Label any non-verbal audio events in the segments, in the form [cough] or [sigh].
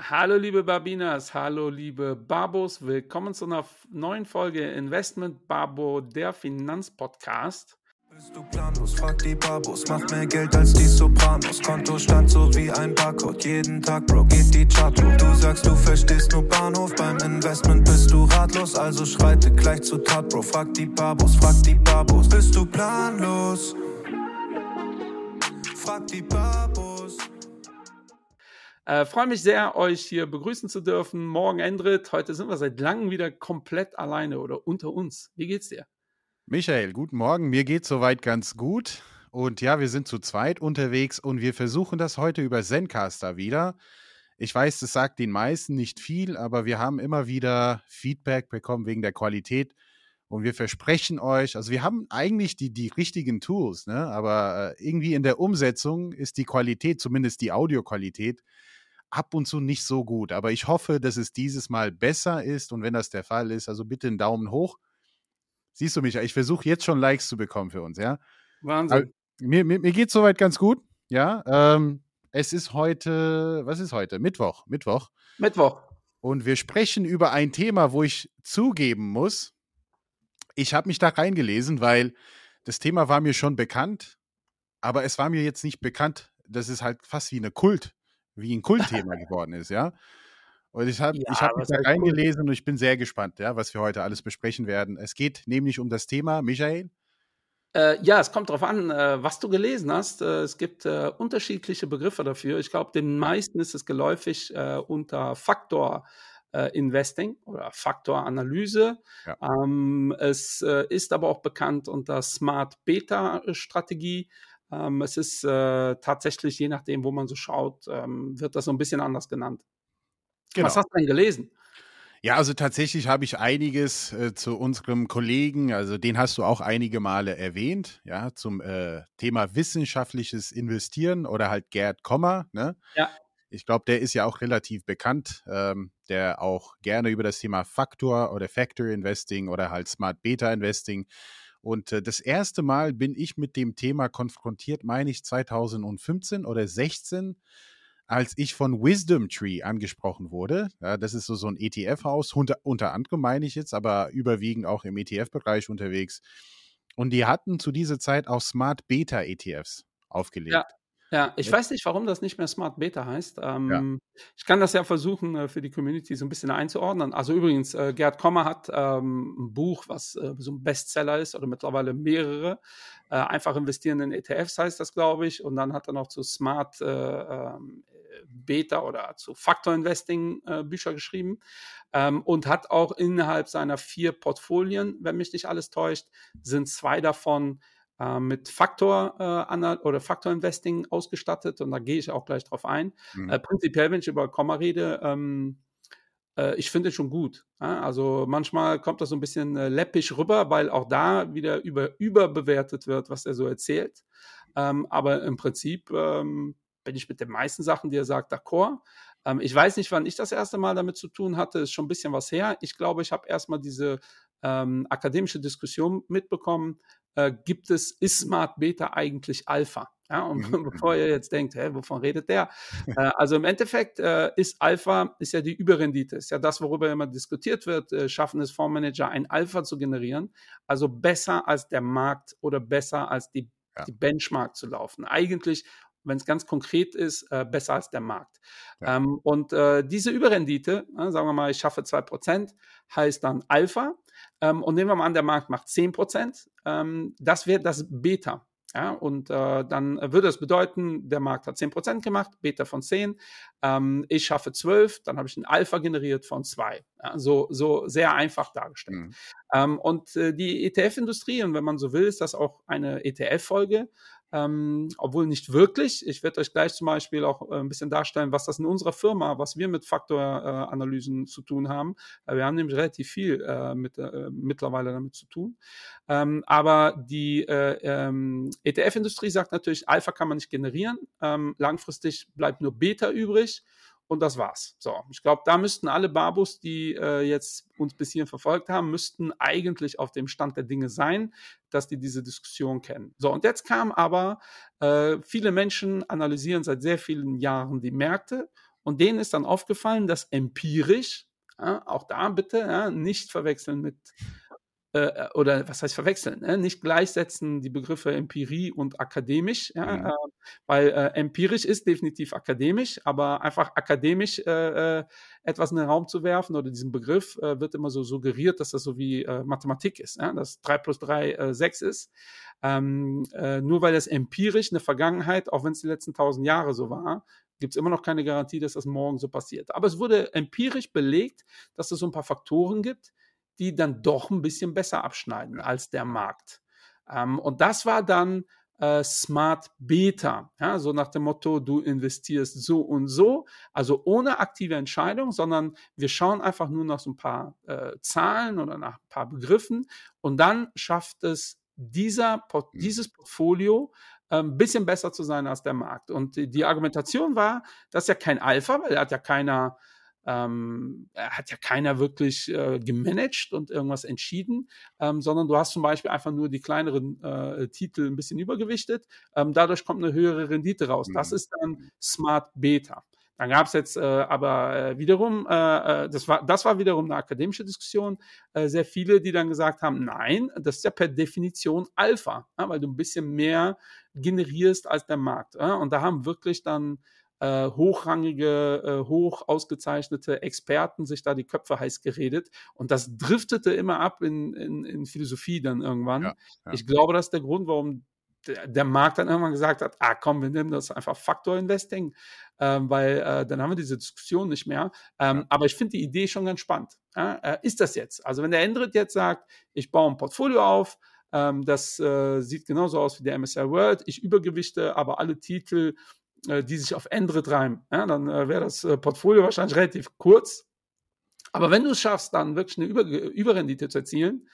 Hallo liebe Babinas, hallo liebe Babos, willkommen zu einer neuen Folge Investment Babo, der Finanzpodcast. Bist du planlos, frag die Babos, mach mehr Geld als die Sopranos. Konto stand so wie ein Barcode, jeden Tag, Bro, geht die Chart hoch. Du sagst, du verstehst nur Bahnhof, beim Investment bist du ratlos, also schreite gleich zu Tat, Bro. Frag die Babos, frag die Babos, bist du planlos? Frag die Babos. Äh, Freue mich sehr, euch hier begrüßen zu dürfen. Morgen Endrit. Heute sind wir seit langem wieder komplett alleine oder unter uns. Wie geht's dir? Michael, guten Morgen. Mir geht's soweit ganz gut. Und ja, wir sind zu zweit unterwegs und wir versuchen das heute über Zencaster wieder. Ich weiß, das sagt den meisten nicht viel, aber wir haben immer wieder Feedback bekommen wegen der Qualität. Und wir versprechen euch, also wir haben eigentlich die, die richtigen Tools, ne? aber äh, irgendwie in der Umsetzung ist die Qualität, zumindest die Audioqualität, ab und zu nicht so gut. Aber ich hoffe, dass es dieses Mal besser ist. Und wenn das der Fall ist, also bitte einen Daumen hoch. Siehst du mich, ich versuche jetzt schon Likes zu bekommen für uns, ja? Wahnsinn. Aber mir, mir, mir geht soweit ganz gut, ja. Ähm, es ist heute, was ist heute? Mittwoch, Mittwoch. Mittwoch. Und wir sprechen über ein Thema, wo ich zugeben muss, ich habe mich da reingelesen, weil das Thema war mir schon bekannt, aber es war mir jetzt nicht bekannt, dass es halt fast wie eine Kult, wie ein Kultthema geworden ist, ja. Und ich habe [laughs] Ja, ich hab mich da reingelesen und ich bin sehr gespannt, ja, was wir heute alles besprechen werden. Es geht nämlich um das Thema, Michael. Äh, ja, es kommt darauf an, äh, was du gelesen hast. Äh, es gibt äh, unterschiedliche Begriffe dafür. Ich glaube, den meisten ist es geläufig äh, unter Faktor äh, Investing oder Faktoranalyse. Ja. Ähm, es ist aber auch bekannt unter Smart Beta Strategie. Ähm, es ist äh, tatsächlich, je nachdem, wo man so schaut, ähm, wird das so ein bisschen anders genannt. Was hast du denn gelesen? Ja, also tatsächlich habe ich einiges äh, zu unserem Kollegen, also den hast du auch einige Male erwähnt, ja, zum äh, Thema wissenschaftliches Investieren oder halt Gerd Kommer, ne? Ja. Ich glaube, der ist ja auch relativ bekannt, ähm, der auch gerne über das Thema Faktor oder Factor Investing oder halt Smart Beta Investing. Und äh, das erste Mal bin ich mit dem Thema konfrontiert, meine ich 2015 oder 16, als ich von Wisdom Tree angesprochen wurde. Ja, das ist so, so ein ETF-Haus, unter, unter anderem meine ich jetzt, aber überwiegend auch im ETF-Bereich unterwegs. Und die hatten zu dieser Zeit auch Smart Beta ETFs aufgelegt. Ja. Ja, ich Ja. weiß nicht, warum das nicht mehr Smart Beta heißt. Ähm, Ich kann das ja versuchen, äh, für die Community so ein bisschen einzuordnen. Also übrigens, äh, Gerd Kommer hat ähm, ein Buch, was äh, so ein Bestseller ist, oder mittlerweile mehrere. Äh, einfach investieren in ETFs heißt das, glaube ich. Und dann hat er noch zu Smart äh, ähm, Beta oder zu Factor Investing äh, Bücher geschrieben. Ähm, und hat auch innerhalb seiner vier Portfolien, wenn mich nicht alles täuscht, sind zwei davon äh, mit Faktor äh, oder Faktor Investing ausgestattet und da gehe ich auch gleich drauf ein. Mhm. Äh, prinzipiell, wenn ich über Komma rede, ähm, äh, ich finde es schon gut. Also manchmal kommt das so ein bisschen äh, läppisch rüber, weil auch da wieder über, überbewertet wird, was er so erzählt. Ähm, aber im Prinzip ähm, bin ich mit den meisten Sachen, die er sagt, d'accord. Ähm, ich weiß nicht, wann ich das erste Mal damit zu tun hatte, ist schon ein bisschen was her. Ich glaube, ich habe erstmal diese ähm, akademische Diskussion mitbekommen, äh, gibt es, ist Smart Beta eigentlich Alpha? Ja, und Mhm, [laughs] bevor ihr jetzt denkt, hä, wovon redet der? [laughs] äh, also im Endeffekt äh, ist Alpha, ist ja die Überrendite, ist ja das, worüber immer diskutiert wird, äh, schaffen es Fondsmanager, ein Alpha zu generieren, also besser als der Markt oder besser als die, Ja. die Benchmark zu laufen. Eigentlich, wenn es ganz konkret ist, äh, besser als der Markt. Ja. Ähm, und äh, diese Überrendite, äh, sagen wir mal, ich schaffe 2%, heißt dann Alpha. Ähm, und nehmen wir mal an, der Markt macht 10%. Ähm, das wäre das Beta. Ja, und äh, dann würde es bedeuten, der Markt hat 10% gemacht, Beta von 10. Ähm, ich schaffe 12, dann habe ich ein Alpha generiert von 2. Ja, so, so sehr einfach dargestellt. Mhm. Ähm, und äh, die ETF-Industrie, und wenn man so will, ist das auch eine ETF-Folge, ähm, obwohl nicht wirklich. Ich werde euch gleich zum Beispiel auch äh, ein bisschen darstellen, was das in unserer Firma, was wir mit Faktoranalysen zu tun haben. Äh, wir haben nämlich relativ viel äh, mit, äh, mittlerweile damit zu tun. Ähm, aber die äh, ähm, ETF-Industrie sagt natürlich, Alpha kann man nicht generieren. Ähm, langfristig bleibt nur Beta übrig. Und das war's. So, ich glaube, da müssten alle Babus, die äh, jetzt uns bis hierhin verfolgt haben, müssten eigentlich auf dem Stand der Dinge sein, dass die diese Diskussion kennen. So, und jetzt kam aber, äh, viele Menschen analysieren seit sehr vielen Jahren die Märkte Und denen ist dann aufgefallen, dass empirisch, ja, auch da bitte ja, nicht verwechseln mit äh, oder was heißt verwechseln, ne? nicht gleichsetzen die Begriffe Empirie und akademisch, ja? Mhm. Äh, weil äh, empirisch ist definitiv akademisch, aber einfach akademisch äh, äh, etwas in den Raum zu werfen oder diesen Begriff äh, wird immer so suggeriert, dass das so wie Mathematik ist, ja? dass 3 plus 3 6 ist. Ähm, nur weil das empirisch eine Vergangenheit, auch wenn es die letzten tausend Jahre so war, gibt es immer noch keine Garantie, dass das morgen so passiert. Aber es wurde empirisch belegt, dass es so ein paar Faktoren gibt, die dann doch ein bisschen besser abschneiden als der Markt. Ähm, und das war dann äh, Smart Beta, ja, so nach dem Motto, du investierst so und so, also ohne aktive Entscheidung, sondern wir schauen einfach nur nach so ein paar äh, Zahlen oder nach ein paar Begriffen und dann schafft es dieser, mhm. dieses Portfolio ein ähm, bisschen besser zu sein als der Markt. Und die, Argumentation war, das ist ja kein Alpha, weil er hat ja keiner ähm, hat ja keiner wirklich äh, gemanagt und irgendwas entschieden, ähm, sondern du hast zum Beispiel einfach nur die kleineren äh, Titel ein bisschen übergewichtet. Ähm, dadurch kommt eine höhere Rendite raus. Mhm. Das ist dann Smart Beta. Dann gab es jetzt äh, aber äh, wiederum, äh, äh, das, war, das war wiederum eine akademische Diskussion, äh, sehr viele, die dann gesagt haben, nein, das ist ja per Definition Alpha, ja, weil du ein bisschen mehr generierst als der Markt. Ja? Und da haben wirklich dann äh, hochrangige, äh, hoch ausgezeichnete Experten sich da die Köpfe heiß geredet. Und das driftete immer ab in, in, in Philosophie dann irgendwann. Ja, ja. Ich glaube, das ist der Grund, warum der, der, Markt dann irgendwann gesagt hat, ah komm, wir nehmen das einfach Faktor Investing, ähm, weil äh, dann haben wir diese Diskussion nicht mehr. Ähm, ja. Aber ich finde die Idee schon ganz spannend. Äh, ist das jetzt? Also wenn der Endrit jetzt sagt, ich baue ein Portfolio auf, ähm, das äh, sieht genauso aus wie der MSR World, ich übergewichte aber alle Titel die sich auf Endrit reimen. Ja, dann äh, wäre das äh, Portfolio wahrscheinlich relativ kurz. Aber wenn du es schaffst, dann wirklich eine Über Überrendite zu erzielen,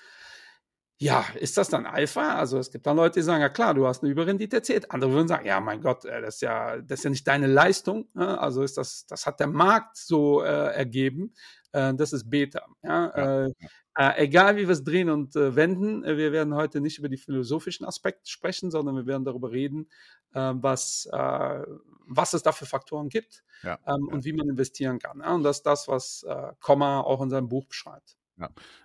ja, ist das dann Alpha? Also es gibt dann Leute, die sagen, ja klar, du hast eine Überrendite erzielt. Andere würden sagen, ja, mein Gott, das ist ja, das ist ja nicht deine Leistung. Also ist das, das hat der Markt so äh, ergeben. Äh, das ist Beta. Ja? Ja. Äh, äh, egal wie wir es drehen und äh, wenden, äh, wir werden heute nicht über die philosophischen Aspekte sprechen, sondern wir werden darüber reden, äh, was, äh, was es da für Faktoren gibt ja, ähm, ja. und wie man investieren kann. Ja? Und das ist das, was äh, Komma auch in seinem Buch beschreibt.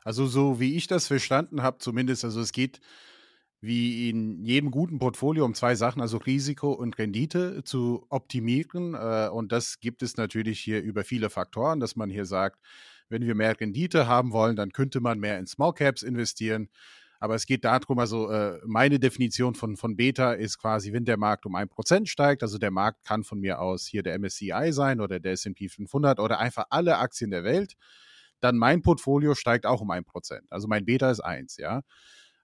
Also so wie ich das verstanden habe, zumindest, also es geht wie in jedem guten Portfolio um zwei Sachen, also Risiko und Rendite zu optimieren. und das gibt es natürlich hier über viele Faktoren, dass man hier sagt, wenn wir mehr Rendite haben wollen, dann könnte man mehr in Small Caps investieren. Aber es geht darum, also äh, meine Definition von, von Beta ist quasi, wenn der Markt um ein Prozent steigt, also der Markt kann von mir aus hier der MSCI sein oder der S&P 500 oder einfach alle Aktien der Welt, dann mein Portfolio steigt auch um ein Prozent. Also mein Beta ist eins, ja.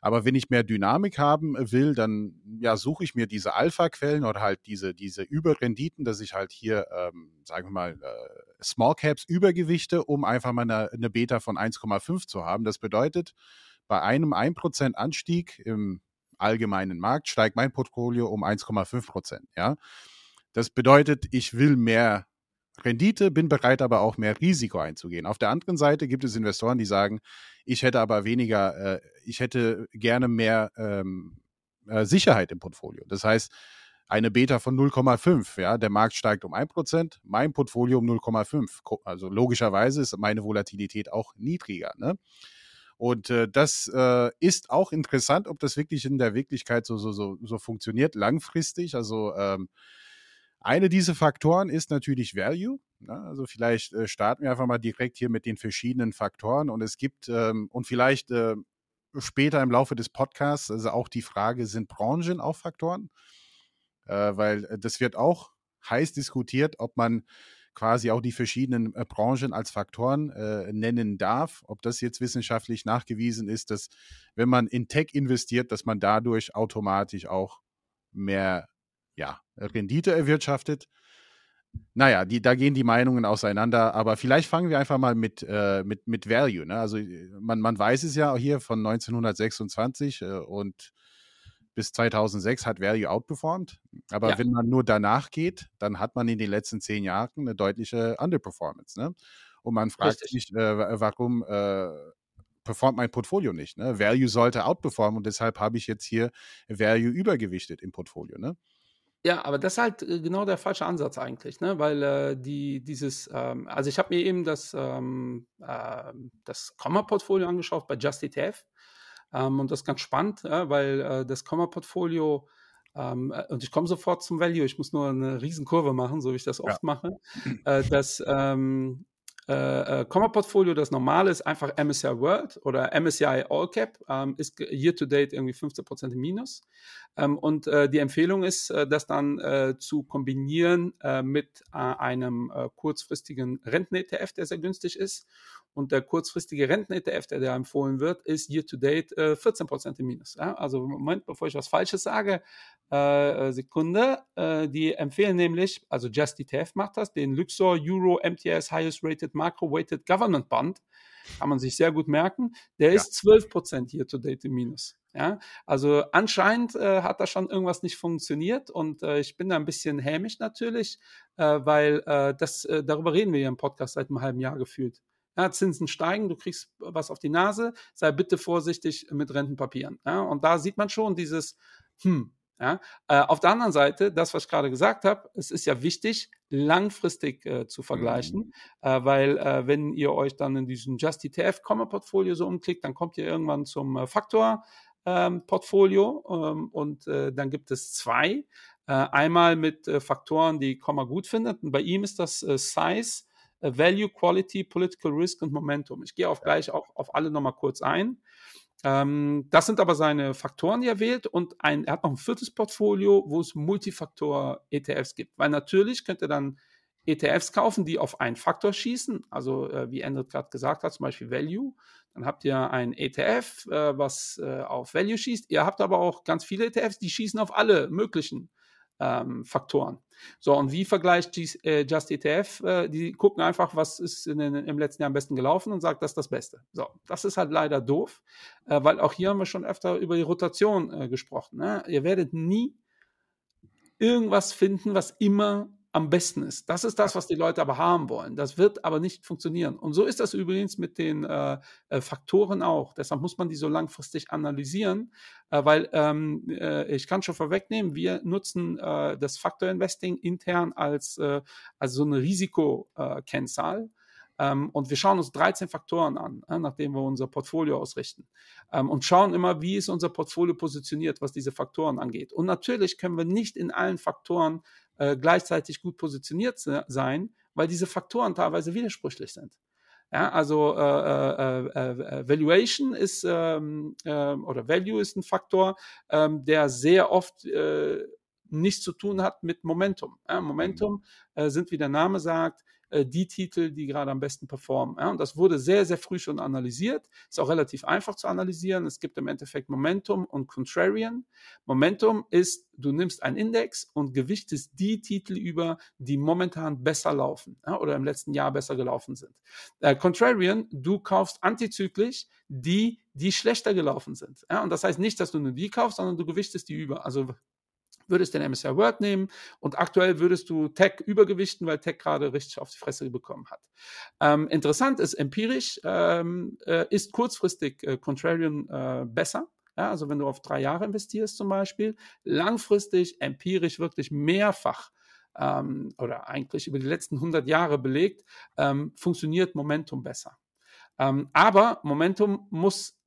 Aber wenn ich mehr Dynamik haben will, dann ja, suche ich mir diese Alpha-Quellen oder halt diese, diese Überrenditen, dass ich halt hier, ähm, sagen wir mal, äh, Small Caps übergewichte, um einfach mal eine, eine Beta von 1,5 zu haben. Das bedeutet, bei einem 1% Anstieg im allgemeinen Markt steigt mein Portfolio um 1,5 Prozent. Ja? Das bedeutet, ich will mehr Rendite, bin bereit aber auch mehr Risiko einzugehen. Auf der anderen Seite gibt es Investoren, die sagen, ich hätte aber weniger, äh, ich hätte gerne mehr ähm, äh, Sicherheit im Portfolio. Das heißt, eine Beta von 0,5, ja, der Markt steigt um 1%, mein Portfolio um 0,5. Also logischerweise ist meine Volatilität auch niedriger. Ne? Und äh, das äh, ist auch interessant, ob das wirklich in der Wirklichkeit so, so, so, so funktioniert, langfristig. Also ähm, eine dieser Faktoren ist natürlich Value. Ne? also vielleicht äh, starten wir einfach mal direkt hier mit den verschiedenen Faktoren und es gibt ähm, und vielleicht äh, später im Laufe des Podcasts also auch die Frage, sind Branchen auch Faktoren? Äh, weil äh, das wird auch heiß diskutiert, ob man quasi auch die verschiedenen äh, Branchen als Faktoren äh, nennen darf. Ob das jetzt wissenschaftlich nachgewiesen ist, dass wenn man in Tech investiert, dass man dadurch automatisch auch mehr ja, Rendite erwirtschaftet. Naja, die, da gehen die Meinungen auseinander, aber vielleicht fangen wir einfach mal mit, äh, mit, mit Value. Ne? Also man, man weiß es ja hier von 1926 äh, und bis 2006 hat Value outperformed. Aber ja. wenn man nur danach geht, dann hat man in den letzten zehn Jahren eine deutliche Underperformance. Ne? Und man fragt Richtig. sich, äh, warum äh, performt mein Portfolio nicht. Ne? Value sollte outperformen und deshalb habe ich jetzt hier Value übergewichtet im Portfolio. Ne? Ja, aber das ist halt äh, genau der falsche Ansatz eigentlich, ne? Weil äh, die dieses, ähm, also ich habe mir eben das, ähm, äh, das Komma-Portfolio angeschaut bei Just ETF ähm, und das ist ganz spannend, ja, weil äh, das Komma-Portfolio ähm, äh, und ich komme sofort zum Value, ich muss nur eine Riesenkurve machen, so wie ich das oft ja. mache. [clears throat] Äh, das ähm, äh, äh Komma-Portfolio, das normale ist einfach MSCI World oder MSCI All Cap, ähm, ist year to date irgendwie 15% im Minus. Ähm, und äh, die Empfehlung ist, äh, das dann äh, zu kombinieren äh, mit einem kurzfristigen Renten-ETF, der sehr günstig ist. Und der kurzfristige Renten-ETF, der da empfohlen wird, ist year to date 14% im Minus. Ja? Also Moment, bevor ich was Falsches sage, äh, Sekunde. Äh, die empfehlen nämlich, also Just ETF macht das, den Luxor Euro MTS Highest Rated Macro Weighted Government Bond. Kann man sich sehr gut merken. Der ja. ist 12% hier to date im Minus. Ja, also anscheinend äh, hat da schon irgendwas nicht funktioniert und äh, ich bin da ein bisschen hämisch natürlich, äh, weil äh, das, äh, darüber reden wir ja im Podcast seit einem halben Jahr gefühlt. Ja, Zinsen steigen, du kriegst was auf die Nase, sei bitte vorsichtig mit Rentenpapieren. Ja, und da sieht man schon dieses, hm, ja? Äh, auf der anderen Seite, das, was ich gerade gesagt habe, es ist ja wichtig, langfristig äh, zu vergleichen, mhm. äh, weil äh, wenn ihr euch dann in diesem Just ETF Komma Portfolio so umklickt, dann kommt ihr irgendwann zum äh, Faktor ähm, Portfolio ähm, und äh, dann gibt es zwei. einmal mit Faktoren, die Komma gut findet und bei ihm ist das Size, Value, Quality, Political Risk und Momentum. Ich gehe auch gleich auch auf alle nochmal kurz ein. Ähm, das sind aber seine Faktoren, die er wählt und ein, er hat noch ein viertes Portfolio, wo es Multifaktor-ETFs gibt. Weil natürlich könnt ihr dann ETFs kaufen, die auf einen Faktor schießen, also äh, wie Endrit gerade gesagt hat, zum Beispiel Value. Dann habt ihr ein ETF, äh, was äh, auf Value schießt. Ihr habt aber auch ganz viele ETFs, die schießen auf alle möglichen ähm, Faktoren. So, und wie vergleicht G äh, Just ETF? Äh, die gucken einfach, was ist in den, im letzten Jahr am besten gelaufen und sagt, das ist das Beste. So, das ist halt leider doof, äh, weil auch hier haben wir schon öfter über die Rotation gesprochen. Ne? Ihr werdet nie irgendwas finden, was immer am besten ist. Das ist das, was die Leute aber haben wollen. Das wird aber nicht funktionieren. Und so ist das übrigens mit den äh, äh, Faktoren auch. Deshalb muss man die so langfristig analysieren, äh, weil ähm, äh, ich kann schon vorwegnehmen, wir nutzen äh, das Faktor Investing intern als, äh, als so eine Risikokennzahl. Ähm, und wir schauen uns 13 Faktoren an, äh, nachdem wir unser Portfolio ausrichten. Ähm, und schauen immer, wie ist unser Portfolio positioniert, was diese Faktoren angeht. Und natürlich können wir nicht in allen Faktoren äh, gleichzeitig gut positioniert sein, weil diese Faktoren teilweise widersprüchlich sind. Ja, also äh, äh, äh, äh Valuation ist ähm, ähm, oder Value ist ein Faktor, ähm, der sehr oft äh, nichts zu tun hat mit Momentum. Ja, Momentum mhm. sind, wie der Name sagt, äh, die Titel, die gerade am besten performen. Ja? Und das wurde sehr, sehr früh schon analysiert. Ist auch relativ einfach zu analysieren. Es gibt im Endeffekt Momentum und Contrarian. Momentum ist, du nimmst einen Index und gewichtest die Titel über, die momentan besser laufen ja? oder im letzten Jahr besser gelaufen sind. Äh, Contrarian, du kaufst antizyklisch die, die schlechter gelaufen sind. Ja? Und das heißt nicht, dass du nur die kaufst, sondern du gewichtest die über. Also würdest den MSCI Word nehmen und aktuell würdest du Tech übergewichten, weil Tech gerade richtig auf die Fresse bekommen hat. Ähm, interessant ist empirisch, ähm, äh, ist kurzfristig äh, Contrarian äh, besser. Ja, also wenn du auf drei Jahre investierst zum Beispiel, langfristig empirisch wirklich mehrfach ähm, oder eigentlich über die letzten 100 Jahre belegt, ähm, funktioniert Momentum besser. Ähm, aber Momentum muss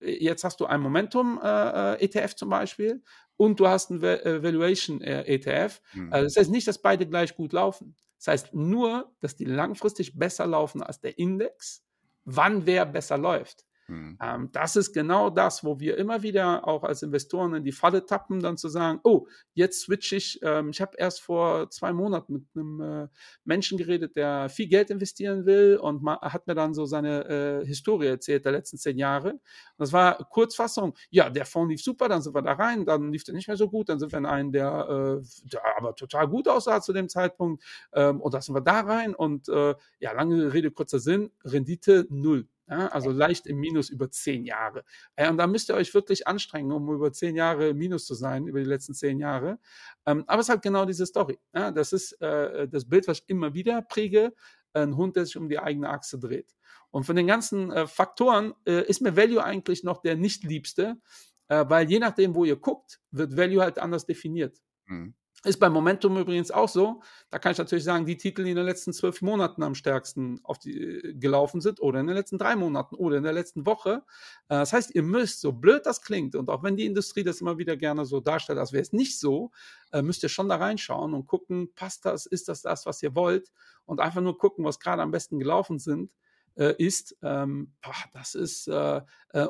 jetzt hast du ein Momentum-ETF äh, äh zum Beispiel und du hast einen äh, Valuation äh, ETF. Mhm. Also das heißt nicht, dass beide gleich gut laufen. Das heißt nur, dass die langfristig besser laufen als der Index, wann wer besser läuft. Mhm. Ähm, das ist genau das, wo wir immer wieder auch als Investoren in die Falle tappen, dann zu sagen, oh, jetzt switche ich. Ähm, ich habe erst vor zwei Monaten mit einem äh, Menschen geredet, der viel Geld investieren will und hat mir dann so seine äh, Historie erzählt der letzten zehn Jahre. Und das war Kurzfassung, ja, der Fonds lief super, dann sind wir da rein, dann lief der nicht mehr so gut, dann sind wir in einen, der, äh, der aber total gut aussah zu dem Zeitpunkt ähm, und da sind wir da rein und äh, ja, lange Rede, kurzer Sinn, Rendite null. Ja, also leicht im Minus über zehn Jahre. Ja, und da müsst ihr euch wirklich anstrengen, um über zehn Jahre im Minus zu sein, über die letzten zehn Jahre. Ähm, aber es ist halt genau diese Story. Ja, das ist äh, das Bild, was ich immer wieder präge. Ein Hund, der sich um die eigene Achse dreht. Und von den ganzen äh, Faktoren äh, ist mir Value eigentlich noch der nicht liebste, äh, weil je nachdem, wo ihr guckt, wird Value halt anders definiert. Mhm. Ist beim Momentum übrigens auch so. Da kann ich natürlich sagen, die Titel, die in den letzten zwölf Monaten am stärksten auf die, äh, gelaufen sind oder in den letzten drei Monaten oder in der letzten Woche. Äh, das heißt, ihr müsst, so blöd das klingt und auch wenn die Industrie das immer wieder gerne so darstellt, als wäre es nicht so, äh, müsst ihr schon da reinschauen und gucken, passt das, ist das das, was ihr wollt und einfach nur gucken, was gerade am besten gelaufen sind ist, ähm, das ist, äh,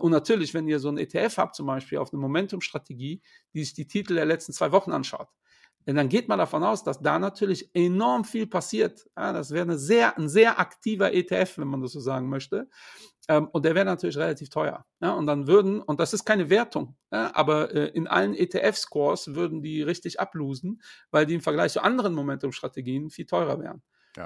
und natürlich, wenn ihr so ein ETF habt, zum Beispiel auf eine Momentum-Strategie, die sich die Titel der letzten zwei Wochen anschaut, denn dann geht man davon aus, dass da natürlich enorm viel passiert. Ja, das wäre eine sehr, ein sehr aktiver ETF, wenn man das so sagen möchte. Ähm, und der wäre natürlich relativ teuer. Ja, und dann würden, und das ist keine Wertung, ja, aber äh, in allen ETF-Scores würden die richtig ablosen, weil die im Vergleich zu anderen Momentum-Strategien viel teurer wären.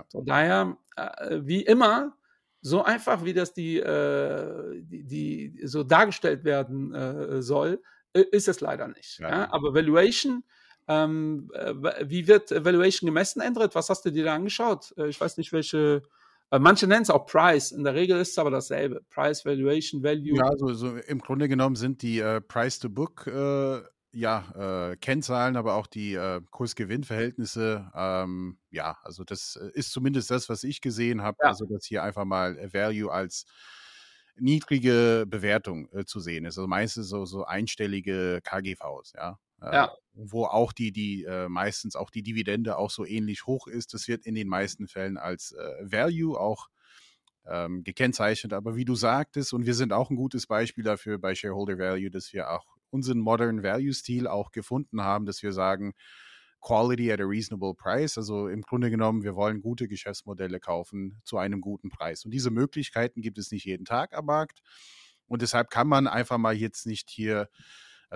So, daher, äh, wie immer, so einfach wie das die, äh, die, die, so dargestellt werden äh, soll, äh, ist es leider nicht. Aber Valuation ähm, äh, wie wird Valuation gemessen, Endrit? Was hast du dir da angeschaut? Äh, ich weiß nicht, welche. Äh, manche nennen es auch Price. In der Regel ist es aber dasselbe. Price, Valuation, Value. Ja, also, so im Grunde genommen sind die äh, Price-to-Book äh, ja, äh, Kennzahlen, aber auch die äh, Kurs-Gewinn-Verhältnisse. Ähm, ja, also das ist zumindest das, was ich gesehen habe. Ja. Also, dass hier einfach mal Value als niedrige Bewertung äh, zu sehen ist. Also meistens so, so einstellige KGVs, ja. Ja. Äh, wo auch die, die äh, meistens auch die Dividende auch so ähnlich hoch ist. Das wird in den meisten Fällen als äh, Value auch ähm, gekennzeichnet. Aber wie du sagtest, und wir sind auch ein gutes Beispiel dafür bei Shareholder Value, dass wir auch unseren Modern Value-Stil auch gefunden haben, dass wir sagen, Quality at a reasonable price. Also im Grunde genommen, wir wollen gute Geschäftsmodelle kaufen zu einem guten Preis. Und diese Möglichkeiten gibt es nicht jeden Tag am Markt. Und deshalb kann man einfach mal jetzt nicht hier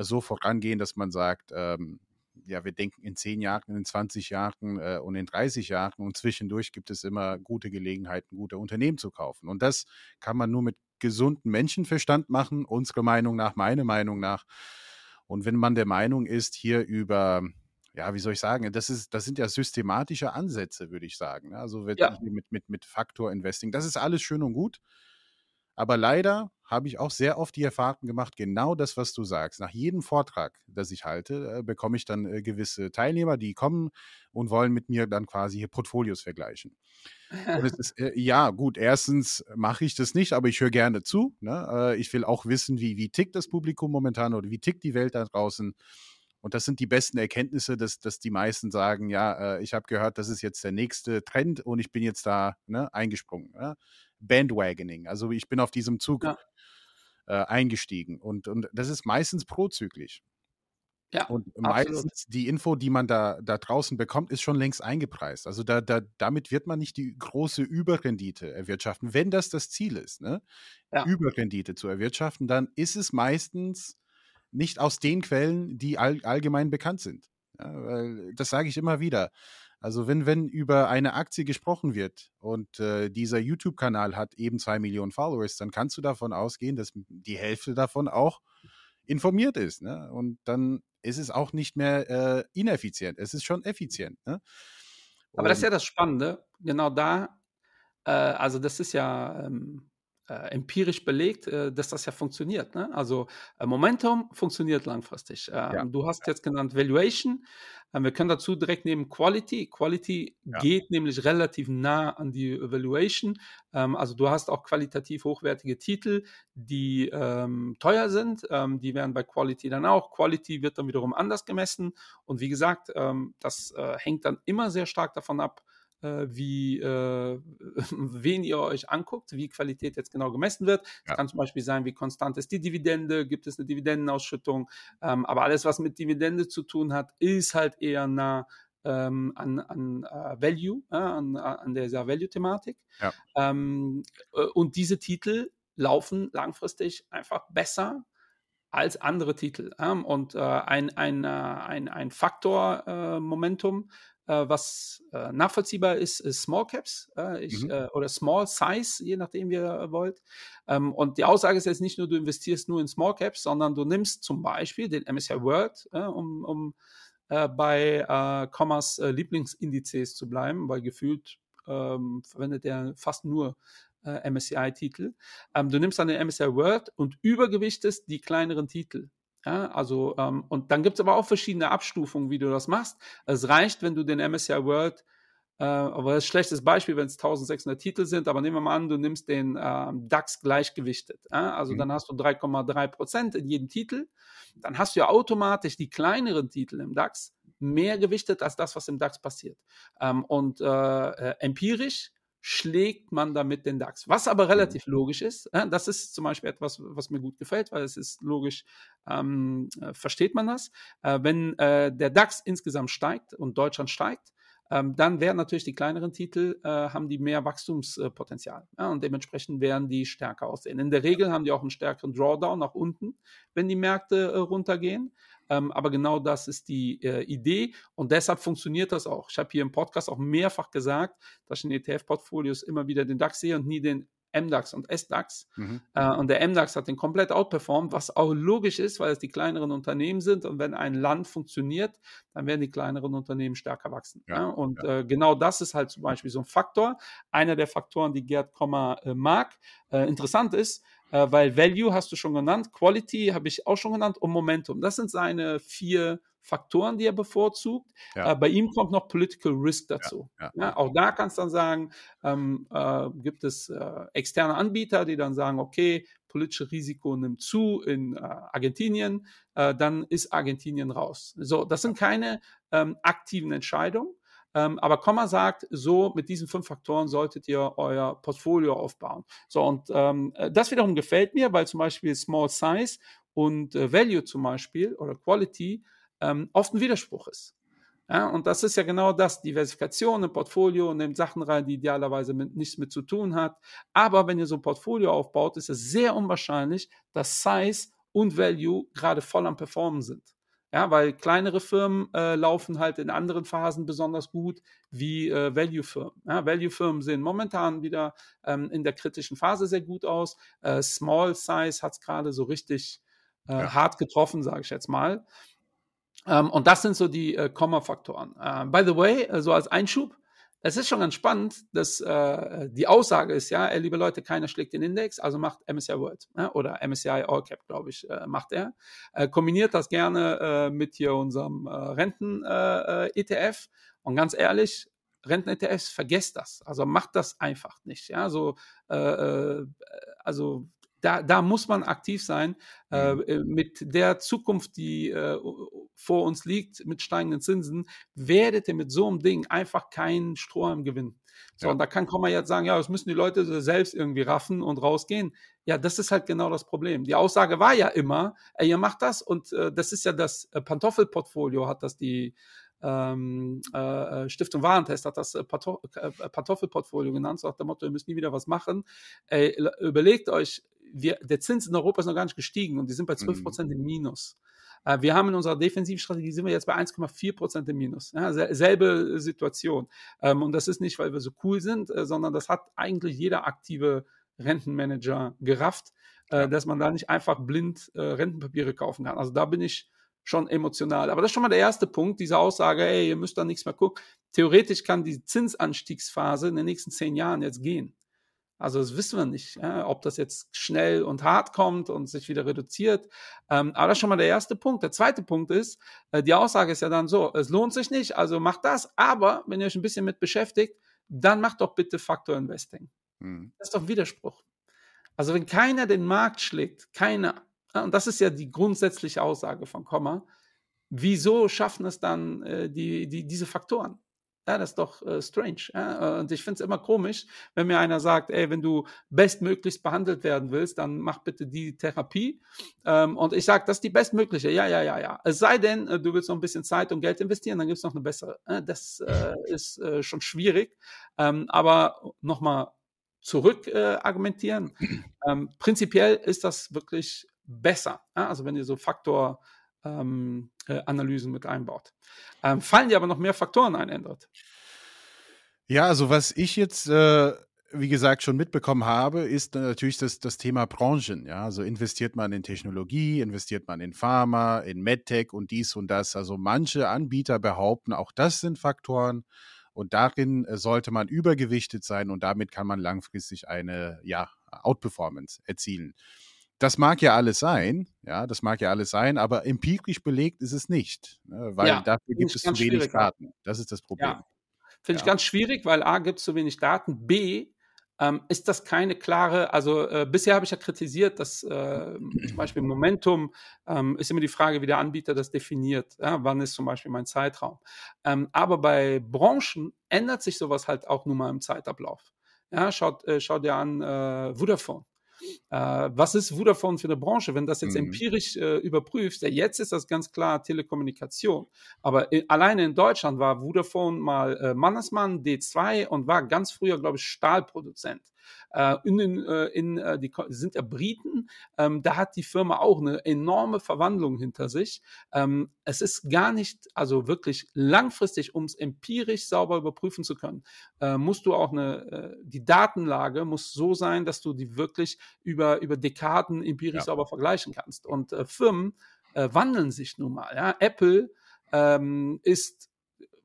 so vorangehen, dass man sagt, ähm, ja, wir denken in zehn Jahren, in 20 Jahren äh, und in 30 Jahren und zwischendurch gibt es immer gute Gelegenheiten, gute Unternehmen zu kaufen. Und das kann man nur mit gesundem Menschenverstand machen, unserer Meinung nach, meiner Meinung nach. Und wenn man der Meinung ist, hier über, ja, wie soll ich sagen, das, ist, das sind ja systematische Ansätze, würde ich sagen. Ne? Also ja. mit, mit, mit Faktor Investing, das ist alles schön und gut. Aber leider habe ich auch sehr oft die Erfahrung gemacht, genau das, was du sagst. Nach jedem Vortrag, das ich halte, äh, bekomme ich dann äh, gewisse Teilnehmer, die kommen und wollen mit mir dann quasi hier Portfolios vergleichen. [laughs] Ist, äh, ja, gut, erstens mache ich das nicht, aber ich höre gerne zu. Ne? Ich will auch wissen, wie, wie tickt das Publikum momentan oder wie tickt die Welt da draußen. Und das sind die besten Erkenntnisse, dass, dass die meisten sagen, ja, ich habe gehört, das ist jetzt der nächste Trend und ich bin jetzt da ne, eingesprungen. Ja? Bandwagoning. Also ich bin auf diesem Zug ja. Äh, eingestiegen und, und das ist meistens prozyklisch. Ja, und meistens absolut. die Info, die man da, da draußen bekommt, ist schon längst eingepreist. Also da, da, damit wird man nicht die große Überrendite erwirtschaften. Wenn das das Ziel ist, ne? Ja. Überrendite zu erwirtschaften, dann ist es meistens nicht aus den Quellen, die all, allgemein bekannt sind. Ja, das sage ich immer wieder. Also wenn, wenn über eine Aktie gesprochen wird und äh, dieser YouTube-Kanal hat eben zwei Millionen Followers, dann kannst du davon ausgehen, dass die Hälfte davon auch informiert ist. Ne? Und dann ist es auch nicht mehr äh, ineffizient. Es ist schon effizient. Ne? Aber das ist ja das Spannende. Genau da, äh, also das ist ja ähm, äh, empirisch belegt, äh, dass das ja funktioniert. Ne? Also äh, Momentum funktioniert langfristig. Ähm, ja. Du hast jetzt genannt Valuation. Ähm, wir können dazu direkt nehmen Quality. Quality ja. geht nämlich relativ nah an die Valuation. Ähm, also du hast auch qualitativ hochwertige Titel, die ähm, teuer sind. Ähm, die werden bei Quality dann auch. Quality wird dann wiederum anders gemessen. Und wie gesagt, ähm, das äh, hängt dann immer sehr stark davon ab, äh, wie, äh, [laughs] wen ihr euch anguckt, wie Qualität jetzt genau gemessen wird. Es ja. kann zum Beispiel sein, wie konstant ist die Dividende, gibt es eine Dividendenausschüttung, ähm, aber alles, was mit Dividende zu tun hat, ist halt eher nah ähm, an, an uh, Value, äh, an, an dieser Value-Thematik. Ja. Ähm, äh, und diese Titel laufen langfristig einfach besser als andere Titel. Ähm, und äh, ein, ein, ein, ein Faktor Momentum äh, was äh, nachvollziehbar ist, ist Small Caps äh, ich, mhm. oder Small Size, je nachdem, wie ihr wollt. Ähm, und die Aussage ist jetzt nicht nur, du investierst nur in Small Caps, sondern du nimmst zum Beispiel den MSCI World, um, um bei äh, Commas Lieblingsindizes zu bleiben, weil gefühlt ähm, verwendet er fast nur MSCI-Titel. Ähm, du nimmst dann den MSCI World und übergewichtest die kleineren Titel. Ja, also, ähm, und dann gibt es aber auch verschiedene Abstufungen, wie du das machst. Es reicht, wenn du den MSCI World, äh, aber das ist ein schlechtes Beispiel, wenn es 1600 Titel sind, aber nehmen wir mal an, du nimmst den äh, DAX gleichgewichtet. Ja? Also mhm. dann hast du 3,3 Prozent in jedem Titel. Dann hast du ja automatisch die kleineren Titel im DAX mehr gewichtet als das, was im DAX passiert. Ähm, und äh, äh empirisch schlägt man damit den DAX. Was aber mhm. relativ logisch ist, äh, das ist zum Beispiel etwas, was mir gut gefällt, weil es ist logisch, ähm, äh, versteht man das. Äh, wenn äh, der DAX insgesamt steigt und Deutschland steigt, ähm, dann werden natürlich die kleineren Titel, äh, haben die mehr Wachstumspotenzial ja, und dementsprechend werden die stärker aussehen. In der Regel haben die auch einen stärkeren Drawdown nach unten, wenn die Märkte äh, runtergehen. Ähm, aber genau das ist die äh, Idee und deshalb funktioniert das auch. Ich habe hier im Podcast auch mehrfach gesagt, dass ich in ETF-Portfolios immer wieder den DAX sehe und nie den MDAX und SDAX. Mhm. Äh, und der MDAX hat den komplett outperformed, was auch logisch ist, weil es die kleineren Unternehmen sind. Und wenn ein Land funktioniert, dann werden die kleineren Unternehmen stärker wachsen. Ja, ja? Und ja. Äh, genau das ist halt zum Beispiel so ein Faktor. Einer der Faktoren, die Gerd Kommer äh, mag. Äh, interessant ist, äh, weil Value hast du schon genannt, Quality habe ich auch schon genannt und Momentum. Das sind seine vier Faktoren, die er bevorzugt. Ja. Äh, bei ihm kommt noch Political Risk dazu. Ja, ja. auch da kannst du dann sagen, ähm, äh, gibt es äh, externe Anbieter, die dann sagen, okay, politische Risiko nimmt zu in äh, Argentinien, äh, dann ist Argentinien raus. So, das sind keine ähm, aktiven Entscheidungen. Ähm, aber Komma sagt, so mit diesen fünf Faktoren solltet ihr euer Portfolio aufbauen. So, und ähm, das wiederum gefällt mir, weil zum Beispiel Small Size und äh, Value zum Beispiel oder Quality ähm, oft ein Widerspruch ist. Ja, und das ist ja genau das, Diversifikation im Portfolio nimmt Sachen rein, die idealerweise mit, nichts mit zu tun hat. Aber wenn ihr so ein Portfolio aufbaut, ist es sehr unwahrscheinlich, dass Size und Value gerade voll am Performen sind. Ja, weil kleinere Firmen äh, laufen halt in anderen Phasen besonders gut wie äh, Value-Firmen. Ja, Value-Firmen sehen momentan wieder ähm, in der kritischen Phase sehr gut aus. Äh, Small Size hat es gerade so richtig äh, ja. hart getroffen, sage ich jetzt mal. Ähm, und das sind so die äh, Komma-Faktoren. Äh, by the way, äh, so als Einschub, es ist schon ganz spannend, dass äh, die Aussage ist, ja, liebe Leute, keiner schlägt den Index, also macht MSCI World ja, oder MSCI All Cap, glaube ich, äh, macht er. Äh, kombiniert das gerne äh, mit hier unserem äh, Renten-ETF äh, und ganz ehrlich, Renten-ETFs, vergesst das. Also macht das einfach nicht. Ja, so, also da, da muss man aktiv sein. Äh, mhm. Äh, mit der Zukunft, die äh, vor uns liegt, mit steigenden Zinsen, werdet ihr mit so einem Ding einfach keinen Strohhalm gewinnen. So, ja. und da kann Komma jetzt sagen, ja, das müssen die Leute selbst irgendwie raffen und rausgehen. Ja, das ist halt genau das Problem. Die Aussage war ja immer, ey, ihr macht das und äh, das ist ja das äh, Pantoffelportfolio, hat das die ähm, äh, äh Stiftung Warentest hat das äh, Pantoffelportfolio genannt, so nach dem Motto, ihr müsst nie wieder was machen. Ey, überlegt euch, wir, der Zins in Europa ist noch gar nicht gestiegen und die sind bei 12 mhm. Prozent mhm. im Minus. Äh, wir haben in unserer Defensivstrategie sind wir jetzt bei 1,4 Prozent im Minus. Ja, selbe Situation. Ähm, und das ist nicht, weil wir so cool sind, äh, sondern das hat eigentlich jeder aktive Rentenmanager gerafft, äh, dass man da nicht einfach blind Rentenpapiere kaufen kann. Also da bin ich schon emotional. Aber das ist schon mal der erste Punkt, diese Aussage, ey, ihr müsst da nichts mehr gucken. Theoretisch kann die Zinsanstiegsphase in den nächsten zehn Jahren jetzt gehen. Also das wissen wir nicht, ja, ob das jetzt schnell und hart kommt und sich wieder reduziert. Ähm, aber das ist schon mal der erste Punkt. Der zweite Punkt ist, äh, die Aussage ist ja dann so, es lohnt sich nicht, also macht das. Aber wenn ihr euch ein bisschen mit beschäftigt, dann macht doch bitte Faktor Investing. Hm. Das ist doch ein Widerspruch. Also wenn keiner den Markt schlägt, keiner, und das ist ja die grundsätzliche Aussage von Komma, wieso schaffen es dann äh, die, die, diese Faktoren? Ja, das ist doch äh, strange. Ja? Und ich finde es immer komisch, wenn mir einer sagt, ey, wenn du bestmöglichst behandelt werden willst, dann mach bitte die Therapie. Ähm, und ich sage, das ist die bestmögliche. Ja, ja, ja, ja. Es sei denn, äh, du willst noch ein bisschen Zeit und Geld investieren, dann gibt es noch eine bessere. Äh, das äh, ist äh, schon schwierig. Ähm, aber nochmal zurück äh, argumentieren. Ähm, prinzipiell ist das wirklich besser. Ja? Also wenn ihr so Faktor ähm, äh, Analysen mit einbaut. Ähm, fallen dir aber noch mehr Faktoren ein, Endrit? Ja, also was ich jetzt, äh, wie gesagt, schon mitbekommen habe, ist natürlich das, das Thema Branchen. Ja, also investiert man in Technologie, investiert man in Pharma, in MedTech und dies und das. Also manche Anbieter behaupten, auch das sind Faktoren. Und darin äh, sollte man übergewichtet sein und damit kann man langfristig eine ja, Outperformance erzielen. Das mag ja alles sein, ja, das mag ja alles sein, aber empirisch belegt ist es nicht, ne, weil Ja, dafür gibt ich es zu wenig. Daten. Das ist das Problem. Ja. Finde ich Ja. ganz schwierig, weil A gibt es zu wenig Daten, B ähm, ist das keine klare, also äh, bisher habe ich ja kritisiert, dass äh, zum Beispiel Momentum ähm, ist immer die Frage, wie der Anbieter das definiert. Ja, wann ist zum Beispiel mein Zeitraum? Ähm, aber bei Branchen ändert sich sowas halt auch nur mal im Zeitablauf. Ja, schaut, äh, schaut dir an äh, Vodafone. Äh, was ist Vodafone für eine Branche? Wenn das jetzt Mhm. empirisch äh, überprüfst, ja, jetzt ist das ganz klar Telekommunikation. Aber in, alleine in Deutschland war Vodafone mal äh, Mannesmann D2 und war ganz früher, glaube ich, Stahlproduzent. Äh, in den, äh, in, äh, die sind ja Briten, ähm, da hat die Firma auch eine enorme Verwandlung hinter sich. Ähm, es ist gar nicht, also wirklich langfristig, um es empirisch sauber überprüfen zu können, äh, musst du auch eine, äh, die Datenlage muss so sein, dass du die wirklich über, über Dekaden empirisch Ja. sauber vergleichen kannst. Und äh, Firmen wandeln sich nun mal. Ja? Apple ähm, ist,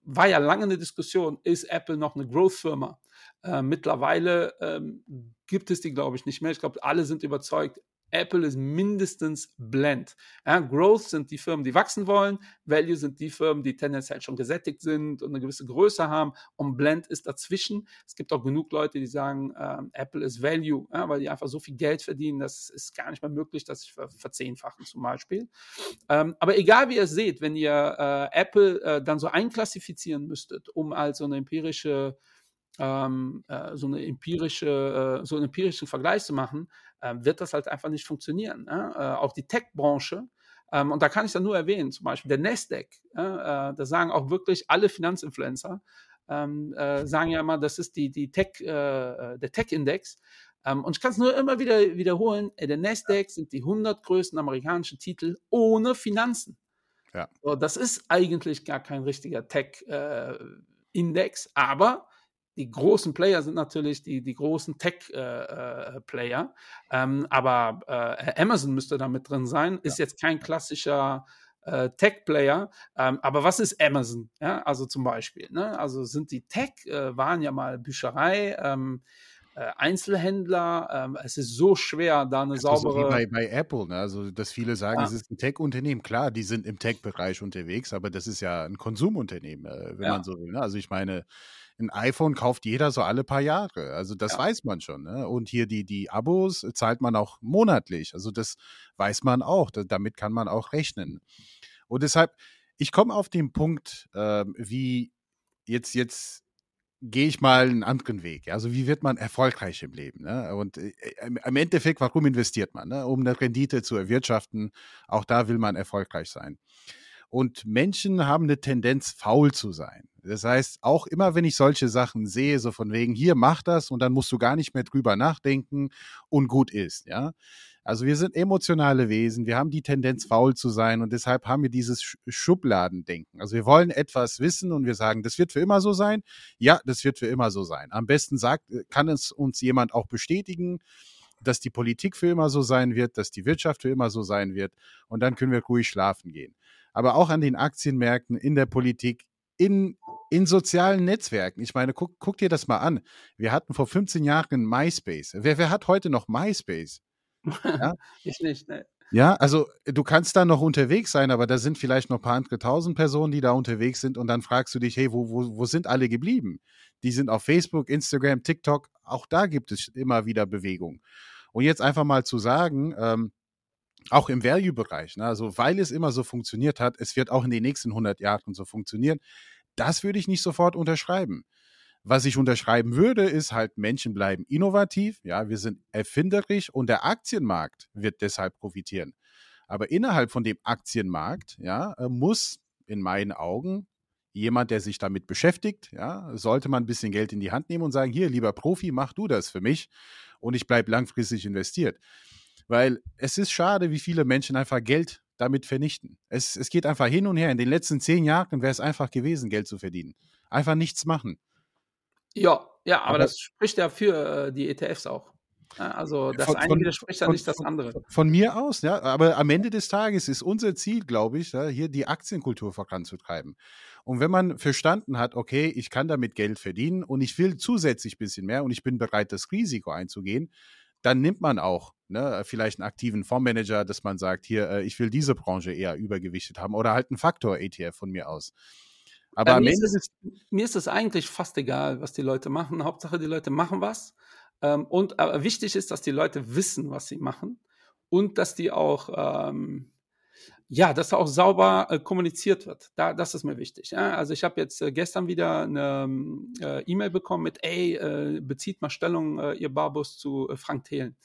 war ja lange eine Diskussion, ist Apple noch eine Growth-Firma? Äh, mittlerweile ähm, gibt es die, glaube ich, nicht mehr. Ich glaube, alle sind überzeugt, Apple ist mindestens Blend. Ja, Growth sind die Firmen, die wachsen wollen. Value sind die Firmen, die tendenziell schon gesättigt sind und eine gewisse Größe haben. Und Blend ist dazwischen. Es gibt auch genug Leute, die sagen, ähm, Apple ist Value, ja, weil die einfach so viel Geld verdienen, das ist gar nicht mehr möglich, das sich ver verzehnfachen zum Beispiel. Ähm, aber egal wie ihr es seht, wenn ihr äh, Apple äh, dann so einklassifizieren müsstet, um als so eine empirische ähm, äh, so eine empirische, äh, so einen empirischen Vergleich zu machen, äh, wird das halt einfach nicht funktionieren. Ne? Äh, auch die Tech-Branche, ähm, und da kann ich dann nur erwähnen, zum Beispiel der Nasdaq, äh, äh, da sagen auch wirklich alle Finanzinfluencer, ähm, äh, sagen ja immer, das ist die, die Tech, der Tech-Index. Ähm, und ich kann es nur immer wieder wiederholen, der Nasdaq sind die 100 größten amerikanischen Titel ohne Finanzen. Ja. So, das ist eigentlich gar kein richtiger Tech-Index, aber die großen Player sind natürlich die, die großen Tech-Player. ähm, aber äh, Amazon müsste da mit drin sein. Ist jetzt kein klassischer äh, Tech-Player. Ähm, aber was ist Amazon? Ja, also zum Beispiel. Ne? Also sind die Tech, äh, waren ja mal Bücherei, ähm, äh, Einzelhändler. Ähm, es ist so schwer, da eine Das ist so wie saubere. bei, bei Apple, ne? also dass viele sagen, Ja. es ist ein Tech-Unternehmen. Klar, die sind im Tech-Bereich unterwegs, aber das ist ja ein Konsumunternehmen, äh, wenn Ja. man so will. Ne? Also ich meine, ein iPhone kauft jeder so alle paar Jahre. Also das Ja. weiß man schon. Ne? Und hier die, die Abos zahlt man auch monatlich. Also das weiß man auch. Da, damit kann man auch rechnen. Und deshalb, ich komme auf den Punkt, ähm, wie jetzt, jetzt gehe ich mal einen anderen Weg. Also wie wird man erfolgreich im Leben? Ne? Und äh, im im Endeffekt, warum investiert man? Ne? Um eine Rendite zu erwirtschaften. Auch da will man erfolgreich sein. Und Menschen haben eine Tendenz, faul zu sein. Das heißt, auch immer, wenn ich solche Sachen sehe, so von wegen, hier, mach das und dann musst du gar nicht mehr drüber nachdenken und gut ist, ja. Also wir sind emotionale Wesen, wir haben die Tendenz, faul zu sein und deshalb haben wir dieses Sch- Schubladendenken. Also wir wollen etwas wissen und wir sagen, das wird für immer so sein. Ja, das wird für immer so sein. Am besten sagt, kann es uns jemand auch bestätigen, dass die Politik für immer so sein wird, dass die Wirtschaft für immer so sein wird und dann können wir ruhig schlafen gehen. Aber auch an den Aktienmärkten, in der Politik, in, in sozialen Netzwerken. Ich meine, guck, guck dir das mal an. Wir hatten vor 15 Jahren MySpace. Wer, wer hat heute noch MySpace? Ja? [laughs] ich nicht. Ne? Ja, also du kannst da noch unterwegs sein, aber da sind vielleicht noch ein paar andere tausend Personen, die da unterwegs sind und dann fragst du dich, hey, wo, wo, wo sind alle geblieben? Die sind auf Facebook, Instagram, TikTok, auch da gibt es immer wieder Bewegung. Und jetzt einfach mal zu sagen, ähm, auch im Value-Bereich, ne, also weil es immer so funktioniert hat, es wird auch in den nächsten 100 Jahren so funktionieren, das würde ich nicht sofort unterschreiben. Was ich unterschreiben würde, ist halt, Menschen bleiben innovativ, ja, wir sind erfinderisch und der Aktienmarkt wird deshalb profitieren. Aber innerhalb von dem Aktienmarkt, ja, äh, muss in meinen Augen jemand, der sich damit beschäftigt, ja, sollte man ein bisschen Geld in die Hand nehmen und sagen, hier, lieber Profi, mach du das für mich und ich bleibe langfristig investiert. Weil es ist schade, wie viele Menschen einfach Geld damit vernichten. Es, es geht einfach hin und her. In den letzten zehn Jahren wäre es einfach gewesen, Geld zu verdienen. Einfach nichts machen. Ja, ja, aber, Aber- das spricht ja für äh, die ETFs auch. Also das Von- eine von- widerspricht ja von- nicht das von- andere. Von mir aus, ja. Aber am Ende des Tages ist unser Ziel, glaube ich, ja, hier die Aktienkultur voranzutreiben. Und wenn man verstanden hat, okay, ich kann damit Geld verdienen und ich will zusätzlich ein bisschen mehr und ich bin bereit, das Risiko einzugehen, dann nimmt man auch ne, vielleicht einen aktiven Fondsmanager, dass man sagt, hier, äh, ich will diese Branche eher übergewichtet haben oder halt einen Faktor-ETF von mir aus. Aber mir, ist es, mir ist es eigentlich fast egal, was die Leute machen. Hauptsache, die Leute machen was. Ähm, und aber wichtig ist, dass die Leute wissen, was sie machen und dass die auch ähm, ja, dass auch sauber äh, kommuniziert wird. Da, das ist mir wichtig. Ja? Also ich habe jetzt äh, gestern wieder eine äh, E-Mail bekommen mit, ey, äh, bezieht mal Stellung, äh, ihr Barbus zu äh, Frank Thelen.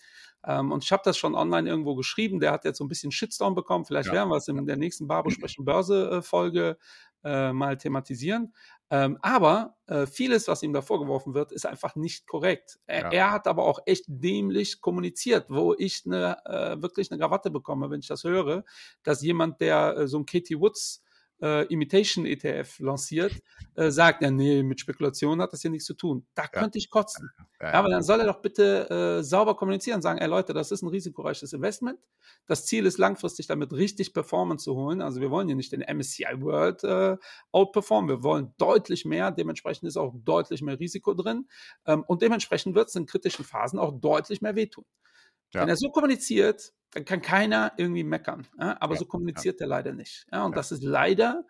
Ähm, und ich habe das schon online irgendwo geschrieben. Der hat jetzt so ein bisschen Shitstorm bekommen. Vielleicht ja. werden wir es in der nächsten Barbo sprechen Börse Folge mal thematisieren. Ähm, aber äh, vieles, was ihm da vorgeworfen wird, ist einfach nicht korrekt. Er, ja. er hat aber auch echt dämlich kommuniziert, wo ich eine, äh, wirklich eine Krawatte bekomme, wenn ich das höre, dass jemand, der äh, so ein Katie Woods äh, Imitation ETF lanciert, äh, sagt, ja, nee, mit Spekulation hat das hier nichts zu tun. Da ja. könnte ich kotzen. Ja, aber dann soll er doch bitte äh, sauber kommunizieren, sagen, ey Leute, das ist ein risikoreiches Investment. Das Ziel ist langfristig damit richtig Performance zu holen. Also wir wollen hier nicht den MSCI World äh, outperformen. Wir wollen deutlich mehr. Dementsprechend ist auch deutlich mehr Risiko drin. Ähm, und dementsprechend wird es in kritischen Phasen auch deutlich mehr wehtun. Ja. Wenn er so kommuniziert, dann kann keiner irgendwie meckern. Ja? Aber ja, so kommuniziert er leider nicht. Und das ist leider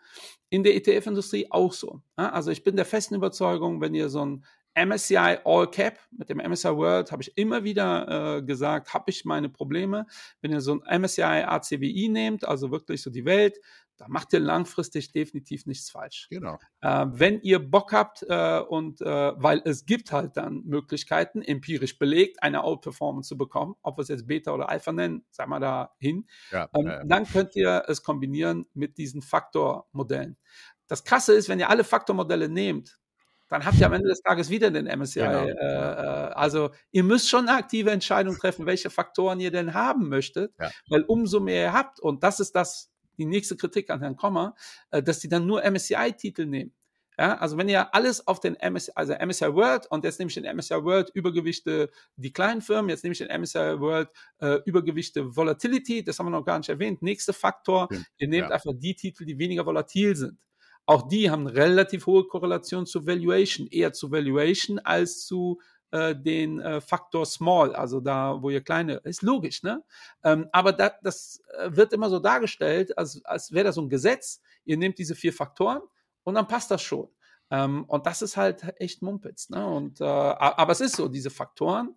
in der ETF-Industrie auch so. Also ich bin der festen Überzeugung, wenn ihr so ein MSCI All Cap mit dem MSCI World habe ich immer wieder äh, gesagt, habe ich meine Probleme. Wenn ihr so ein MSCI ACWI nehmt, also wirklich so die Welt, da macht ihr langfristig definitiv nichts falsch. Genau. Äh, wenn ihr Bock habt äh, und äh, weil es gibt halt dann Möglichkeiten, empirisch belegt, eine Outperformance zu bekommen, ob wir es jetzt Beta oder Alpha nennen, sagen wir da hin, ja, ähm, dann könnt ihr es kombinieren mit diesen Faktormodellen. Das Krasse ist, wenn ihr alle Faktormodelle nehmt, dann habt ihr am Ende des Tages wieder den MSCI. Genau. Äh, äh, also ihr müsst schon eine aktive Entscheidung treffen, welche Faktoren ihr denn haben möchtet, ja. weil umso mehr ihr habt, und das ist das, die nächste Kritik an Herrn Kommer, äh, dass die dann nur MSCI-Titel nehmen. Ja, also wenn ihr alles auf den MSCI, also MSCI World und jetzt nehme ich den MSCI World Übergewichte die kleinen Firmen, jetzt nehme ich den MSCI World äh, Übergewichte Volatility, das haben wir noch gar nicht erwähnt. Nächster Faktor, ja. ihr nehmt ja. einfach die Titel, die weniger volatil sind. Auch die haben relativ hohe Korrelation zu Valuation, eher zu Valuation als zu äh, den äh, Faktor Small, also da, wo ihr kleine, ist logisch, ne? Ähm, aber da, das äh, wird immer so dargestellt, als, als wäre das so ein Gesetz. Ihr nehmt diese vier Faktoren und dann passt das schon. Ähm, und das ist halt echt Mumpitz, ne? Und, äh, aber es ist so, diese Faktoren,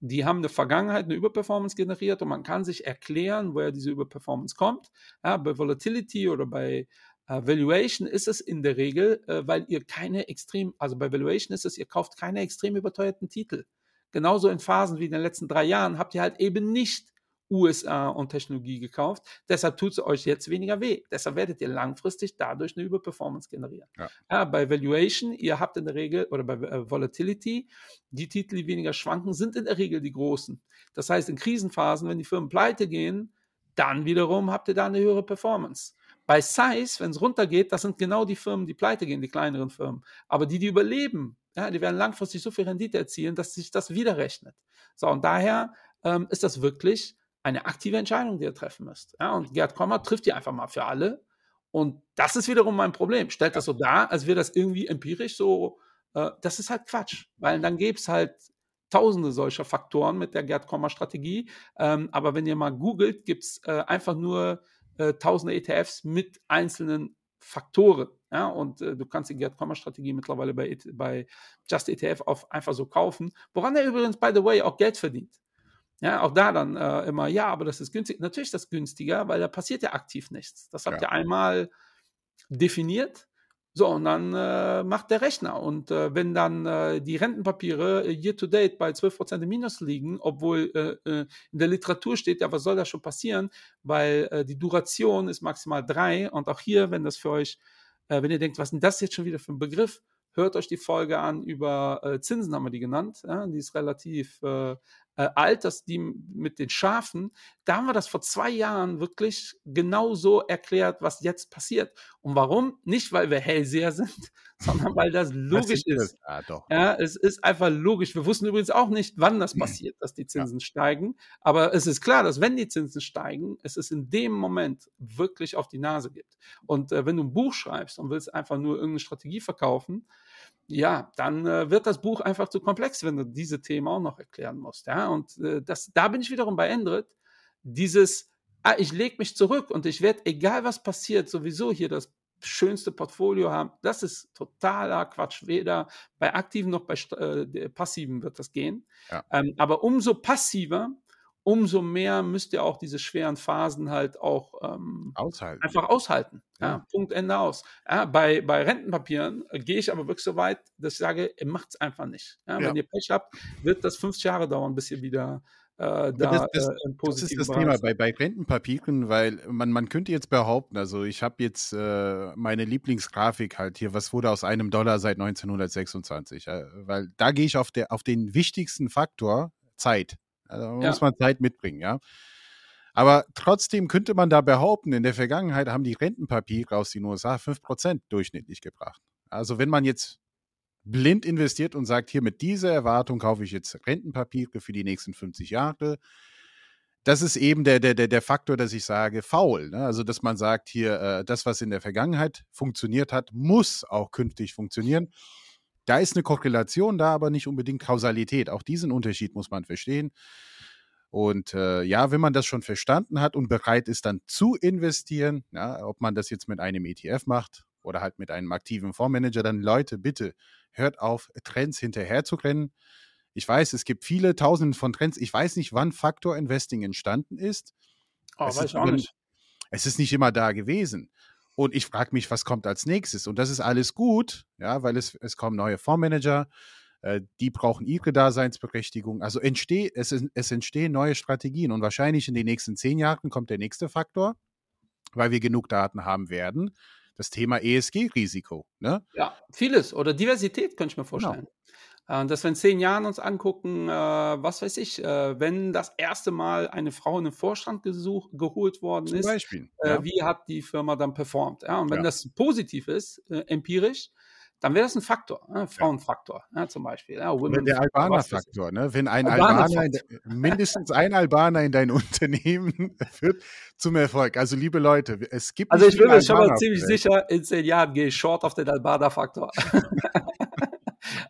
die haben eine Vergangenheit, eine Überperformance generiert und man kann sich erklären, woher diese Überperformance kommt. Ja, bei Volatility oder bei Valuation ist es in der Regel, äh, weil ihr keine extrem, also bei Valuation ist es, ihr kauft keine extrem überteuerten Titel. Genauso in Phasen wie in den letzten drei Jahren habt ihr halt eben nicht USA und Technologie gekauft. Deshalb tut es euch jetzt weniger weh. Deshalb werdet ihr langfristig dadurch eine Überperformance generieren. Ja. Ja, bei Valuation, ihr habt in der Regel, oder bei äh, Volatility, die Titel, die weniger schwanken, sind in der Regel die großen. Das heißt, in Krisenphasen, wenn die Firmen pleite gehen, dann wiederum habt ihr da eine höhere Performance. Bei Size, wenn es runtergeht, das sind genau die Firmen, die pleite gehen, die kleineren Firmen. Aber die, die überleben, ja, die werden langfristig so viel Rendite erzielen, dass sich das wieder rechnet. So, und daher ähm, ist das wirklich eine aktive Entscheidung, die ihr treffen müsst. Ja, und Gerd Kommer trifft die einfach mal für alle. Und das ist wiederum mein Problem. Stellt das so dar, als wäre das irgendwie empirisch so, äh, das ist halt Quatsch. Weil dann gäbe es halt tausende solcher Faktoren mit der Gerd Kommer Strategie. Ähm, aber wenn ihr mal googelt, gibt es äh, einfach nur äh, tausende ETFs mit einzelnen Faktoren. Ja, und äh, du kannst die Gerd Kommer Strategie mittlerweile bei, bei Just ETF auf einfach so kaufen, woran er übrigens, by the way, auch Geld verdient. Ja, auch da dann äh, immer, ja, aber das ist günstig. Natürlich ist das günstiger, weil da passiert ja aktiv nichts. Das habt ja. ihr einmal definiert so, und dann äh, macht der Rechner. Und äh, wenn dann äh, die Rentenpapiere äh, year to date bei 12% im Minus liegen, obwohl äh, äh, in der Literatur steht, ja, was soll da schon passieren? Weil äh, die Duration ist maximal drei. Und auch hier, wenn das für euch, äh, wenn ihr denkt, was ist denn das jetzt schon wieder für ein Begriff? Hört euch die Folge an über äh, Zinsen, haben wir die genannt. Ja? Die ist relativ äh, alt, dass die mit den Schafen, da haben wir das vor zwei Jahren wirklich genau so erklärt, was jetzt passiert. Und warum? Nicht, weil wir Hellseher sind, [laughs] sondern weil das logisch ist. Ah, doch. Ja, es ist einfach logisch. Wir wussten übrigens auch nicht, wann das [clears throat] passiert, dass die Zinsen ja. steigen. Aber es ist klar, dass wenn die Zinsen steigen, es ist in dem Moment wirklich auf die Nase gibt. Und äh, wenn du ein Buch schreibst und willst einfach nur irgendeine Strategie verkaufen, ja, dann äh, wird das Buch einfach zu komplex, wenn du diese Themen auch noch erklären musst. Ja, und äh, das, da bin ich wiederum bei Endrit. Dieses, ah, ich lege mich zurück und ich werde, egal was passiert, sowieso hier das schönste Portfolio haben. Das ist totaler Quatsch. Weder bei aktiven noch bei äh, passiven wird das gehen. Ja. Ähm, aber umso passiver, umso mehr müsst ihr auch diese schweren Phasen halt auch ähm, aushalten. einfach aushalten. Ja. ja. Punkt Ende aus. Ja, bei, bei Rentenpapieren äh, gehe ich aber wirklich so weit, dass ich sage, ihr macht es einfach nicht. Wenn ihr Pech habt, wird das 50 Jahre dauern, bis ihr wieder äh, da das, das, äh, das ist das Thema bei, bei Rentenpapieren, weil man, man könnte jetzt behaupten, also ich habe jetzt äh, meine Lieblingsgrafik halt hier, was wurde aus einem Dollar seit 1926, äh, weil da gehe ich auf, der, auf den wichtigsten Faktor, Zeit. Also ja. muss man Zeit mitbringen, ja. Aber trotzdem könnte man da behaupten, in der Vergangenheit haben die Rentenpapiere aus den USA 5% durchschnittlich gebracht. Also wenn man jetzt blind investiert und sagt, hier mit dieser Erwartung kaufe ich jetzt Rentenpapiere für die nächsten 50 Jahre. Das ist eben der, der, der Faktor, dass ich sage, faul. Ne? Also, dass man sagt, hier, äh, das, was in der Vergangenheit funktioniert hat, muss auch künftig funktionieren. Da ist eine Korrelation da, aber nicht unbedingt Kausalität. Auch diesen Unterschied muss man verstehen. Und äh, ja, wenn man das schon verstanden hat und bereit ist, dann zu investieren, ja, ob man das jetzt mit einem ETF macht oder halt mit einem aktiven Fondsmanager, dann Leute, bitte hört auf, Trends hinterher zu rennen. Ich weiß, es gibt viele Tausende von Trends. Ich weiß nicht, wann Faktor Investing entstanden ist. Oh, es weiß ist auch nicht. Es ist nicht immer da gewesen. Und ich frage mich, was kommt als nächstes? Und das ist alles gut, ja, weil es, es kommen neue Fondsmanager, äh, die brauchen ihre Daseinsberechtigung. Also entsteh, es, es entstehen neue Strategien und wahrscheinlich in den nächsten zehn Jahren kommt der nächste Faktor, weil wir genug Daten haben werden, das Thema ESG-Risiko. Ne? Ja, vieles. Oder Diversität, könnte ich mir genau. vorstellen. Genau. Und dass wir in zehn Jahren uns angucken, äh, was weiß ich, äh, wenn das erste Mal eine Frau in den Vorstand gesucht, geholt worden Zum ist, Beispiel, äh, ja. wie hat die Firma dann performt? Ja, und wenn ja. das positiv ist, äh, empirisch, dann wäre das ein Faktor, ne? Frauenfaktor ja, zum Beispiel. Ja, der Albaner-Faktor, ne? wenn ein Albaner, Albaner mindestens ein Albaner in dein [laughs] Unternehmen führt zum Erfolg. Also liebe Leute, es gibt. Also ich bin mir schon mal ziemlich sicher, in zehn Jahren gehe ich short auf den Albaner-Faktor. [laughs]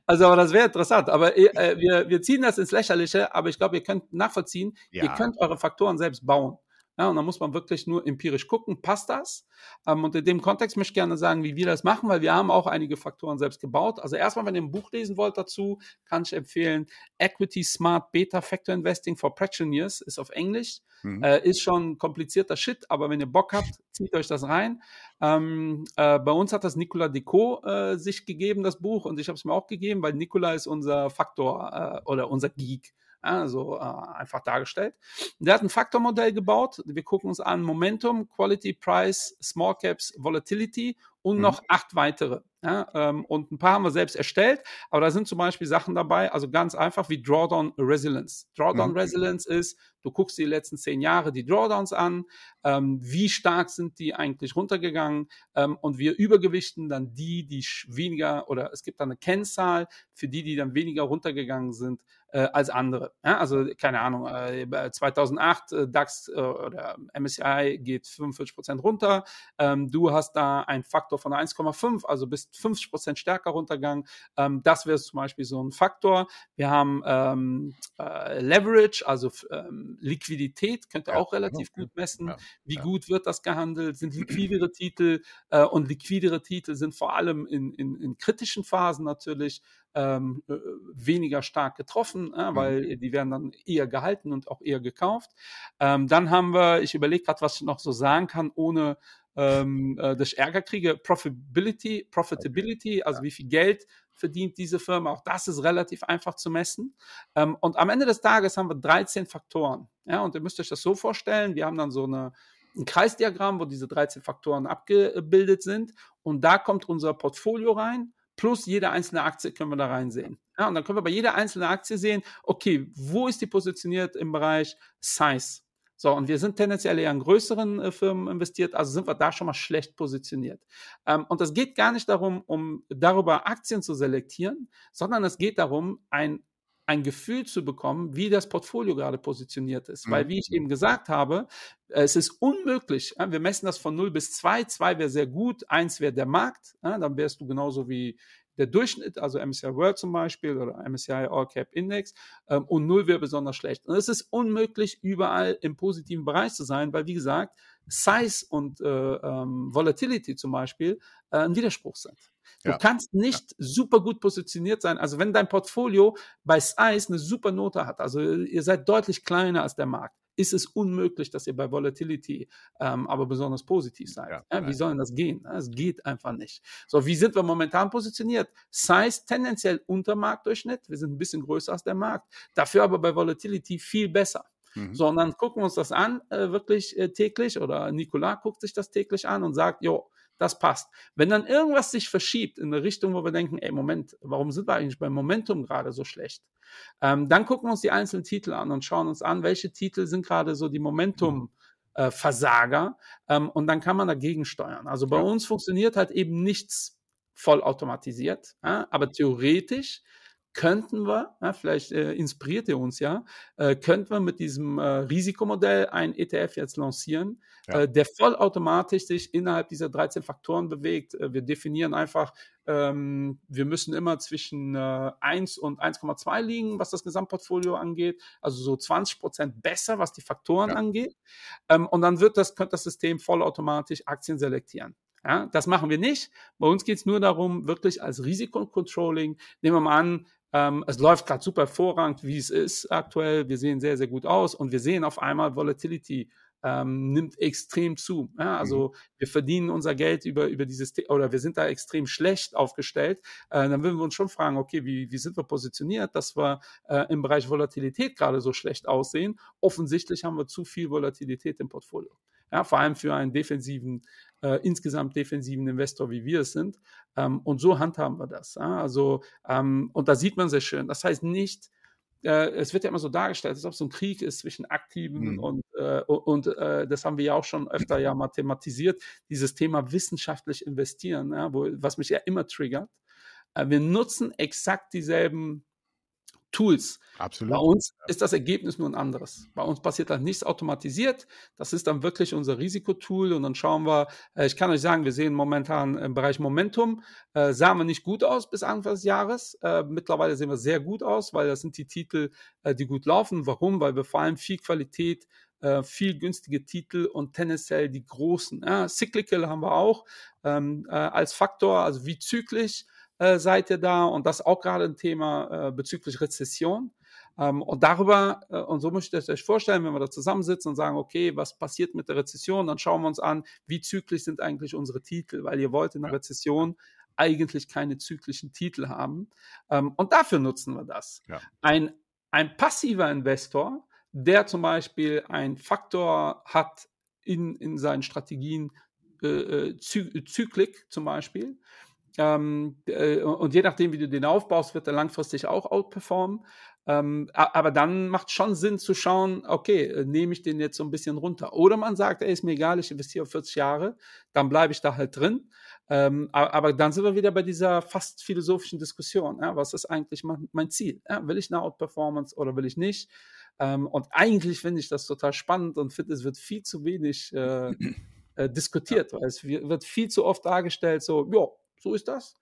Also, aber das wäre interessant. Aber äh, wir, wir ziehen das ins Lächerliche, aber ich glaube, ihr könnt nachvollziehen, ja. ihr könnt eure Faktoren selbst bauen. Ja, und da muss man wirklich nur empirisch gucken, passt das? Ähm, und in dem Kontext möchte ich gerne sagen, wie wir das machen, weil wir haben auch einige Faktoren selbst gebaut. Also erstmal, wenn ihr ein Buch lesen wollt dazu, kann ich empfehlen, Equity Smart Beta Factor Investing for Practitioners ist auf Englisch. Mhm. Äh, ist schon komplizierter Shit, aber wenn ihr Bock habt, zieht euch das rein. Ähm, äh, bei uns hat das Nicolas Decot äh, sich gegeben, das Buch, und ich habe es mir auch gegeben, weil Nicolas ist unser Faktor äh, oder unser Geek also äh, einfach dargestellt. Der hat ein Faktormodell gebaut. Wir gucken uns an Momentum, Quality, Price, Small Caps, Volatility und mhm. noch acht weitere. Ja, ähm, und ein paar haben wir selbst erstellt, aber da sind zum Beispiel Sachen dabei, also ganz einfach wie Drawdown Resilience. Drawdown mhm. Resilience ist, du guckst die letzten zehn Jahre die Drawdowns an, ähm, wie stark sind die eigentlich runtergegangen ähm, und wir übergewichten dann die, die weniger oder es gibt dann eine Kennzahl für die, die dann weniger runtergegangen sind äh, als andere. Ja, also keine Ahnung, äh, 2008 äh, DAX äh, oder MSCI geht 45 Prozent runter, ähm, du hast da einen Faktor von 1,5, also bist 50 Prozent stärker runtergegangen. Ähm, das wäre zum Beispiel so ein Faktor. Wir haben ähm, äh, Leverage, also ähm, Liquidität, könnt ihr ja, auch relativ ja, gut messen. Ja, Wie gut wird das gehandelt? Sind [clears throat] liquidere Titel äh, und liquidere Titel sind vor allem in, in, in kritischen Phasen natürlich ähm, äh, weniger stark getroffen, äh, weil die werden dann eher gehalten und auch eher gekauft. Ähm, dann haben wir, ich überlege gerade, was ich noch so sagen kann, ohne ähm, äh, dass ich Ärger kriege. Profitability, Profitability, also wie viel Geld verdient diese Firma, auch das ist relativ einfach zu messen. Ähm, und am Ende des Tages haben wir 13 Faktoren. Ja, und ihr müsst euch das so vorstellen, wir haben dann so eine, ein Kreisdiagramm, wo diese 13 Faktoren abgebildet sind. Und da kommt unser Portfolio rein, plus jede einzelne Aktie können wir da reinsehen. Ja, und dann können wir bei jeder einzelnen Aktie sehen, okay, wo ist die positioniert im Bereich Size? So, und wir sind tendenziell eher in größeren äh, Firmen investiert, also sind wir da schon mal schlecht positioniert. Ähm, und es geht gar nicht darum, um darüber Aktien zu selektieren, sondern es geht darum, ein ein Gefühl zu bekommen, wie das Portfolio gerade positioniert ist. Mhm. Weil, wie ich eben gesagt habe, es ist unmöglich. Wir messen das von 0 bis 2. 2 wäre sehr gut, 1 wäre der Markt. Dann wärst du genauso wie der Durchschnitt, also MSCI World zum Beispiel oder MSCI All Cap Index ähm, und null wäre besonders schlecht. Und es ist unmöglich, überall im positiven Bereich zu sein, weil, wie gesagt, Size und äh, ähm, Volatility zum Beispiel äh, ein Widerspruch sind. Du ja. kannst nicht ja. super gut positioniert sein. Also wenn dein Portfolio bei Size eine super Note hat, also ihr seid deutlich kleiner als der Markt, ist es unmöglich, dass ihr bei Volatility ähm, aber besonders positiv seid. Ja, ja, wie soll denn das gehen? Es geht einfach nicht. So, wie sind wir momentan positioniert? Size tendenziell unter Marktdurchschnitt. Wir sind ein bisschen größer als der Markt. Dafür aber bei Volatility viel besser. Mhm. Sondern gucken wir uns das an, äh, wirklich äh, täglich, oder Nicolas guckt sich das täglich an und sagt, jo, das passt. Wenn dann irgendwas sich verschiebt in eine Richtung, wo wir denken, ey, Moment, warum sind wir eigentlich beim Momentum gerade so schlecht? Ähm, dann gucken wir uns die einzelnen Titel an und schauen uns an, welche Titel sind gerade so die Momentum- äh, Versager ähm, und dann kann man dagegen steuern. Also bei ja. uns funktioniert halt eben nichts vollautomatisiert, ja, aber theoretisch könnten wir, ja, vielleicht äh, inspiriert ihr uns ja, äh, könnten wir mit diesem äh, Risikomodell ein ETF jetzt lancieren, ja. Äh, der vollautomatisch sich innerhalb dieser 13 Faktoren bewegt. Äh, wir definieren einfach, ähm, wir müssen immer zwischen äh, 1 und 1,2 liegen, was das Gesamtportfolio angeht, also so 20 Prozent besser, was die Faktoren ja. angeht. Ähm, und dann wird das, könnte das System vollautomatisch Aktien selektieren. Ja, das machen wir nicht. Bei uns geht es nur darum, wirklich als Risikocontrolling, nehmen wir mal an, ähm, es läuft gerade super hervorragend, wie es ist aktuell. Wir sehen sehr, sehr gut aus und wir sehen auf einmal Volatility ähm, nimmt extrem zu. Ja, also mhm. wir verdienen unser Geld über, über dieses, oder wir sind da extrem schlecht aufgestellt. Äh, dann würden wir uns schon fragen, okay, wie, wie sind wir positioniert, dass wir äh, im Bereich Volatilität gerade so schlecht aussehen? Offensichtlich haben wir zu viel Volatilität im Portfolio. Ja, vor allem für einen defensiven, äh, insgesamt defensiven Investor, wie wir es sind. Ähm, und so handhaben wir das. Ja? Also, ähm, und da sieht man sehr schön. Das heißt nicht, äh, es wird ja immer so dargestellt, als ob es so ein Krieg ist zwischen Aktiven mhm. und, äh, und äh, das haben wir ja auch schon öfter ja mathematisiert, dieses Thema wissenschaftlich investieren, ja, wo, was mich ja immer triggert. Äh, wir nutzen exakt dieselben Tools. Absolut. Bei uns ist das Ergebnis nur ein anderes. Bei uns passiert dann nichts automatisiert. Das ist dann wirklich unser Risikotool und dann schauen wir, äh, ich kann euch sagen, wir sehen momentan im Bereich Momentum, äh, sahen wir nicht gut aus bis Anfang des Jahres. Äh, mittlerweile sehen wir sehr gut aus, weil das sind die Titel, äh, die gut laufen. Warum? Weil wir vor allem viel Qualität viel günstige Titel und tendenziell die großen. Cyclical haben wir auch ähm, äh, als Faktor, also wie zyklisch äh, seid ihr da und das auch gerade ein Thema äh, bezüglich Rezession. Ähm, und darüber, äh, und so möchte ich euch vorstellen, wenn wir da zusammensitzen und sagen, okay, was passiert mit der Rezession, dann schauen wir uns an, wie zyklisch sind eigentlich unsere Titel, weil ihr wollt in der Rezession eigentlich keine zyklischen Titel haben. Ähm, und dafür nutzen wir das. Ja. Ein, ein passiver Investor, der zum Beispiel einen Faktor hat in, in seinen Strategien, äh, äh Zyklik zum Beispiel, ähm, äh, und je nachdem, wie du den aufbaust, wird er langfristig auch outperformen. Ähm, aber dann macht schon Sinn zu schauen, okay, äh, nehme ich den jetzt so ein bisschen runter. Oder man sagt, ey, ist mir egal, ich investiere auf 40 Jahre, dann bleibe ich da halt drin. Ähm, aber, aber, dann sind wir wieder bei dieser fast philosophischen Diskussion. Ja? Was ist eigentlich mein, mein Ziel? Ja? Will ich eine Outperformance oder will ich nicht? Ähm, und eigentlich finde ich das total spannend und finde, es wird viel zu wenig äh, äh, diskutiert, ja. weil es wird viel zu oft dargestellt, so, ja, so ist das,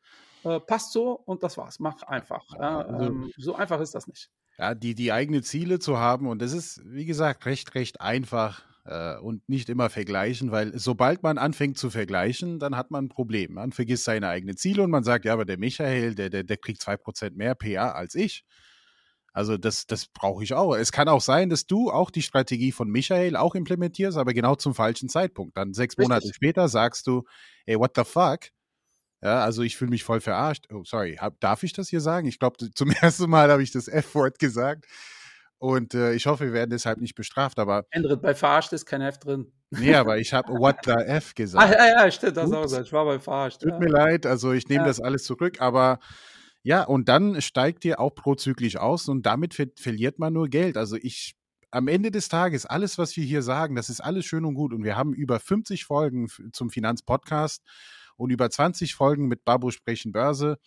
äh, passt so und das war's. Mach einfach. Also, ähm, so einfach ist das nicht. Ja, die, die eigene Ziele zu haben und das ist, wie gesagt, recht, recht einfach äh, und nicht immer vergleichen, weil sobald man anfängt zu vergleichen, dann hat man ein Problem. Man vergisst seine eigenen Ziele und man sagt, ja, aber der Michael, der, der, der kriegt 2% mehr PA als ich. Also das, das brauche ich auch. Es kann auch sein, dass du auch die Strategie von Michael auch implementierst, aber genau zum falschen Zeitpunkt. Dann sechs Richtig. Monate später sagst du, ey, what the fuck? Ja, also ich fühle mich voll verarscht. Oh, sorry, hab, darf ich das hier sagen? Ich glaube, zum [laughs] ersten Mal habe ich das F-Wort gesagt. Und äh, ich hoffe, wir werden deshalb nicht bestraft, aber. Ändert, bei verarscht ist kein F drin. Nee, aber ich habe What the F gesagt. [laughs] Ah, ja, ja, stimmt, das Ups. auch so. Ich war bei verarscht. Tut ja. mir leid, also ich nehme ja. das alles zurück, aber ja, und dann steigt ihr auch prozyklisch aus und damit ver verliert man nur Geld. Also ich, am Ende des Tages, alles, was wir hier sagen, das ist alles schön und gut. Und wir haben über 50 Folgen zum Finanzpodcast und über 20 Folgen mit Babu sprechen Börse.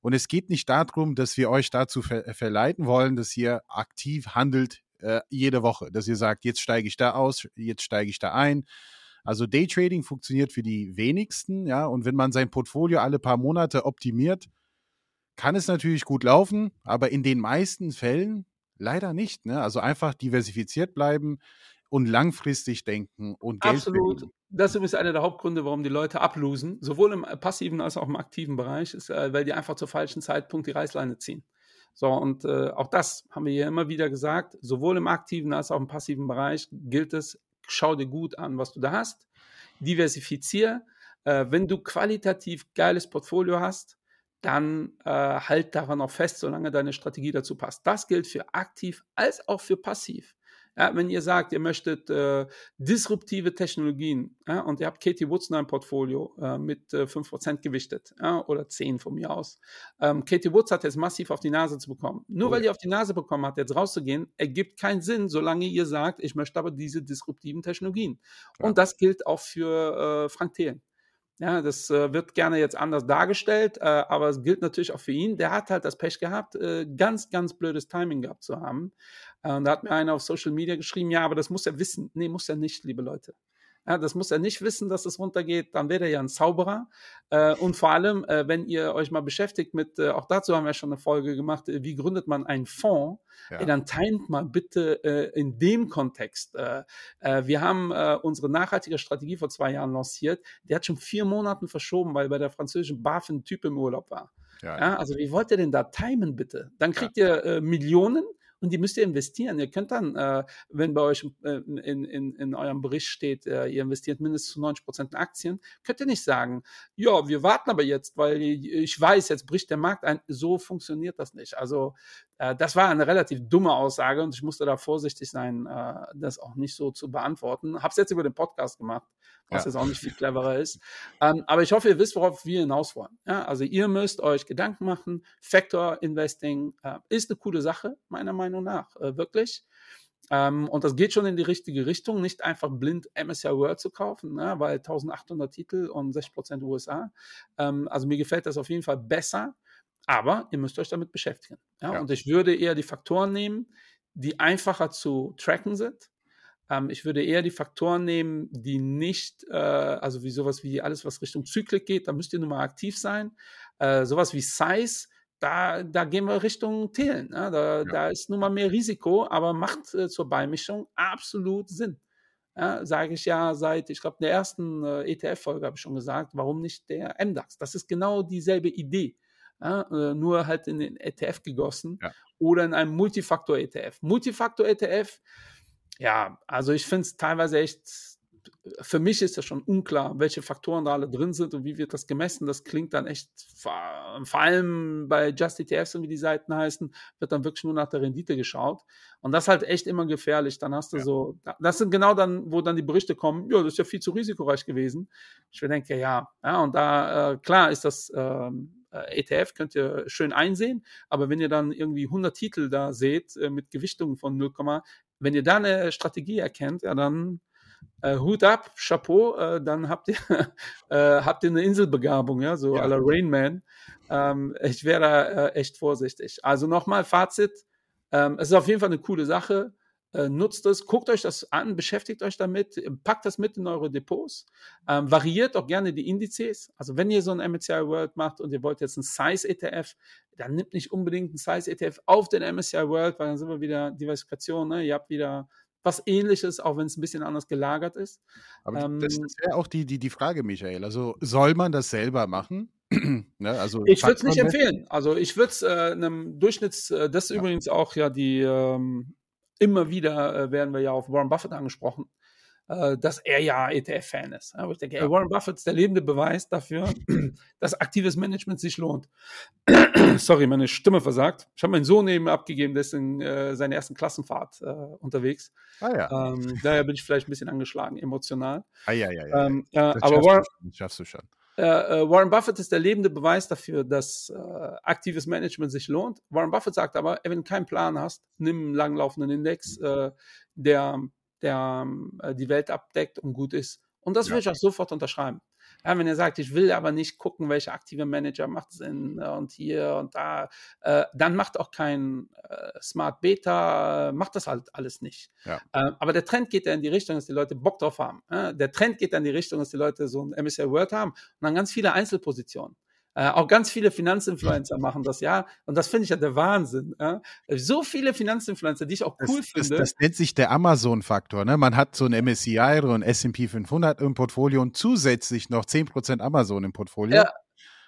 Und es geht nicht darum, dass wir euch dazu ver verleiten wollen, dass ihr aktiv handelt äh, jede Woche, dass ihr sagt, jetzt steige ich da aus, jetzt steige ich da ein. Also Daytrading funktioniert für die wenigsten, ja, und wenn man sein Portfolio alle paar Monate optimiert, kann es natürlich gut laufen, aber in den meisten Fällen leider nicht. Ne? Also einfach diversifiziert bleiben und langfristig denken und Geld Absolut. Verdienen. Das ist übrigens einer der Hauptgründe, warum die Leute ablosen, sowohl im passiven als auch im aktiven Bereich, ist, äh, weil die einfach zur falschen Zeitpunkt die Reißleine ziehen. So, und äh, auch das haben wir hier immer wieder gesagt, sowohl im aktiven als auch im passiven Bereich gilt es, schau dir gut an, was du da hast, diversifizier. Äh, wenn du qualitativ geiles Portfolio hast, dann äh, halt daran auch fest, solange deine Strategie dazu passt. Das gilt für aktiv als auch für passiv. Ja, wenn ihr sagt, ihr möchtet äh, disruptive Technologien ja, und ihr habt Katie Woods in einem Portfolio äh, mit äh, 5% gewichtet ja, oder 10 von mir aus. Ähm, Katie Woods hat jetzt massiv auf die Nase zu bekommen. Nur oh. weil ihr auf die Nase bekommen habt, jetzt rauszugehen, ergibt keinen Sinn, solange ihr sagt, ich möchte aber diese disruptiven Technologien. Und das gilt auch für äh, Frank Thelen. Ja, das äh, wird gerne jetzt anders dargestellt, äh, aber es gilt natürlich auch für ihn. Der hat halt das Pech gehabt, äh, ganz, ganz blödes Timing gehabt zu haben. Äh, und da hat mir einer auf Social Media geschrieben, ja, aber das muss er wissen. Nee, muss er nicht, liebe Leute. Ja, das muss er nicht wissen, dass es runtergeht, dann wäre er ja ein Zauberer. Äh, und vor allem, äh, wenn ihr euch mal beschäftigt mit, äh, auch dazu haben wir schon eine Folge gemacht, äh, wie gründet man einen Fonds, ja. ey, dann timet mal bitte äh, in dem Kontext. Wir haben unsere nachhaltige Strategie vor zwei Jahren lanciert, der hat schon vier Monaten verschoben, weil bei der französischen BaFin ein Typ im Urlaub war. Ja, ja. also wie wollt ihr denn da timen bitte? Dann kriegt ihr Millionen und die müsst ihr investieren. Ihr könnt dann, äh, wenn bei euch äh, in, in, in eurem Bericht steht, äh, ihr investiert mindestens zu 90 Prozent in Aktien, könnt ihr nicht sagen, ja, wir warten aber jetzt, weil ich weiß, jetzt bricht der Markt ein. So funktioniert das nicht. Also äh, das war eine relativ dumme Aussage und ich musste da vorsichtig sein, äh, das auch nicht so zu beantworten. Habe es jetzt über den Podcast gemacht was ja. jetzt auch nicht viel [laughs] cleverer ist. Ähm, aber ich hoffe, ihr wisst, worauf wir hinaus wollen. Ja, also ihr müsst euch Gedanken machen. Factor Investing äh, ist eine coole Sache, meiner Meinung nach, äh, wirklich. Ähm, und das geht schon in die richtige Richtung, nicht einfach blind MSCI World zu kaufen, ne, weil 1800 Titel und 60% USA. Ähm, also mir gefällt das auf jeden Fall besser, aber ihr müsst euch damit beschäftigen. Ja? Und ich würde eher die Faktoren nehmen, die einfacher zu tracken sind ähm, ich würde eher die Faktoren nehmen, die nicht, äh, also wie sowas wie alles, was Richtung Zyklik geht, da müsst ihr nun mal aktiv sein. Äh, sowas wie Size, da, da gehen wir Richtung Thelen. Ne? Da, ja. da ist nun mal mehr Risiko, aber macht äh, zur Beimischung absolut Sinn. Ja, sage ich ja seit, ich glaube, der ersten äh, ETF-Folge habe ich schon gesagt, warum nicht der MDAX? Das ist genau dieselbe Idee. Ja, äh, nur halt in den ETF gegossen ja. oder in einem Multifaktor-ETF. Multifaktor-ETF ja, also ich finde es teilweise echt, für mich ist das schon unklar, welche Faktoren da alle drin sind und wie wird das gemessen. Das klingt dann echt, vor allem bei Just ETFs und wie die Seiten heißen, wird dann wirklich nur nach der Rendite geschaut. Und das ist halt echt immer gefährlich. Dann hast du ja. so, das sind genau dann, wo dann die Berichte kommen, ja, das ist ja viel zu risikoreich gewesen. Ich denke, ja, ja, und da, äh, klar ist das, ähm, äh, ETF könnt ihr schön einsehen, aber wenn ihr dann irgendwie 100 Titel da seht äh, mit Gewichtungen von 0, wenn ihr da eine Strategie erkennt, ja, dann äh, Hut ab, Chapeau, äh, dann habt ihr, [laughs] äh, habt ihr eine Inselbegabung, ja, so ja. à la Rain Man. Ähm, ich wäre da äh, echt vorsichtig. Also nochmal Fazit, ähm, es ist auf jeden Fall eine coole Sache. Äh, nutzt es, guckt euch das an, beschäftigt euch damit, packt das mit in eure Depots, ähm, variiert auch gerne die Indizes. Also wenn ihr so ein MSCI World macht und ihr wollt jetzt ein Size ETF, dann nimmt nicht unbedingt ein Size ETF auf den MSCI World, weil dann sind wir wieder Diversifikation, ne? ihr habt wieder was ähnliches, auch wenn es ein bisschen anders gelagert ist. Aber ähm, das, das wäre auch die, die, die Frage, Michael. Also soll man das selber machen? [clears throat] ne, also ich würde es nicht empfehlen. Also ich würde es äh, einem Durchschnitts, äh, das ist ja. übrigens auch ja die ähm, immer wieder äh, werden wir ja auf Warren Buffett angesprochen, äh, dass er ja ETF-Fan ist. Aber ich denke, ey, Warren Buffett ist der lebende Beweis dafür, [clears throat] dass aktives Management sich lohnt. [clears throat] Sorry, meine Stimme versagt. Ich habe meinen Sohn eben abgegeben, der ist in äh, seiner ersten Klassenfahrt äh, unterwegs. Ah, ja. Ähm, daher bin ich vielleicht ein bisschen angeschlagen, emotional. Ah, ja, ja, ja. Ähm, aber Warren, schaffst du schon. Äh, äh, Warren Buffett ist der lebende Beweis dafür, dass äh, aktives Management sich lohnt. Warren Buffett sagt aber, wenn du keinen Plan hast, nimm einen langlaufenden Index, äh, der, der äh, die Welt abdeckt und gut ist. Und das ja. würde ich auch sofort unterschreiben. Ja, wenn er sagt, ich will aber nicht gucken, welcher aktive Manager macht Sinn äh, und hier und da, äh, dann macht auch kein äh, Smart Beta, äh, macht das halt alles nicht. Ja. Äh, aber der Trend geht ja in die Richtung, dass die Leute Bock drauf haben. der Trend geht in die Richtung, dass die Leute so ein MSCI Word haben und dann ganz viele Einzelpositionen. Äh, auch ganz viele Finanzinfluencer machen das, ja. Und das finde ich ja der Wahnsinn. Ja? So viele Finanzinfluencer, die ich auch cool das, finde. Das, das nennt sich der Amazon-Faktor. Ne? Man hat so ein MSCI oder ein S&P 500 im Portfolio und zusätzlich noch 10% Amazon im Portfolio. Ja.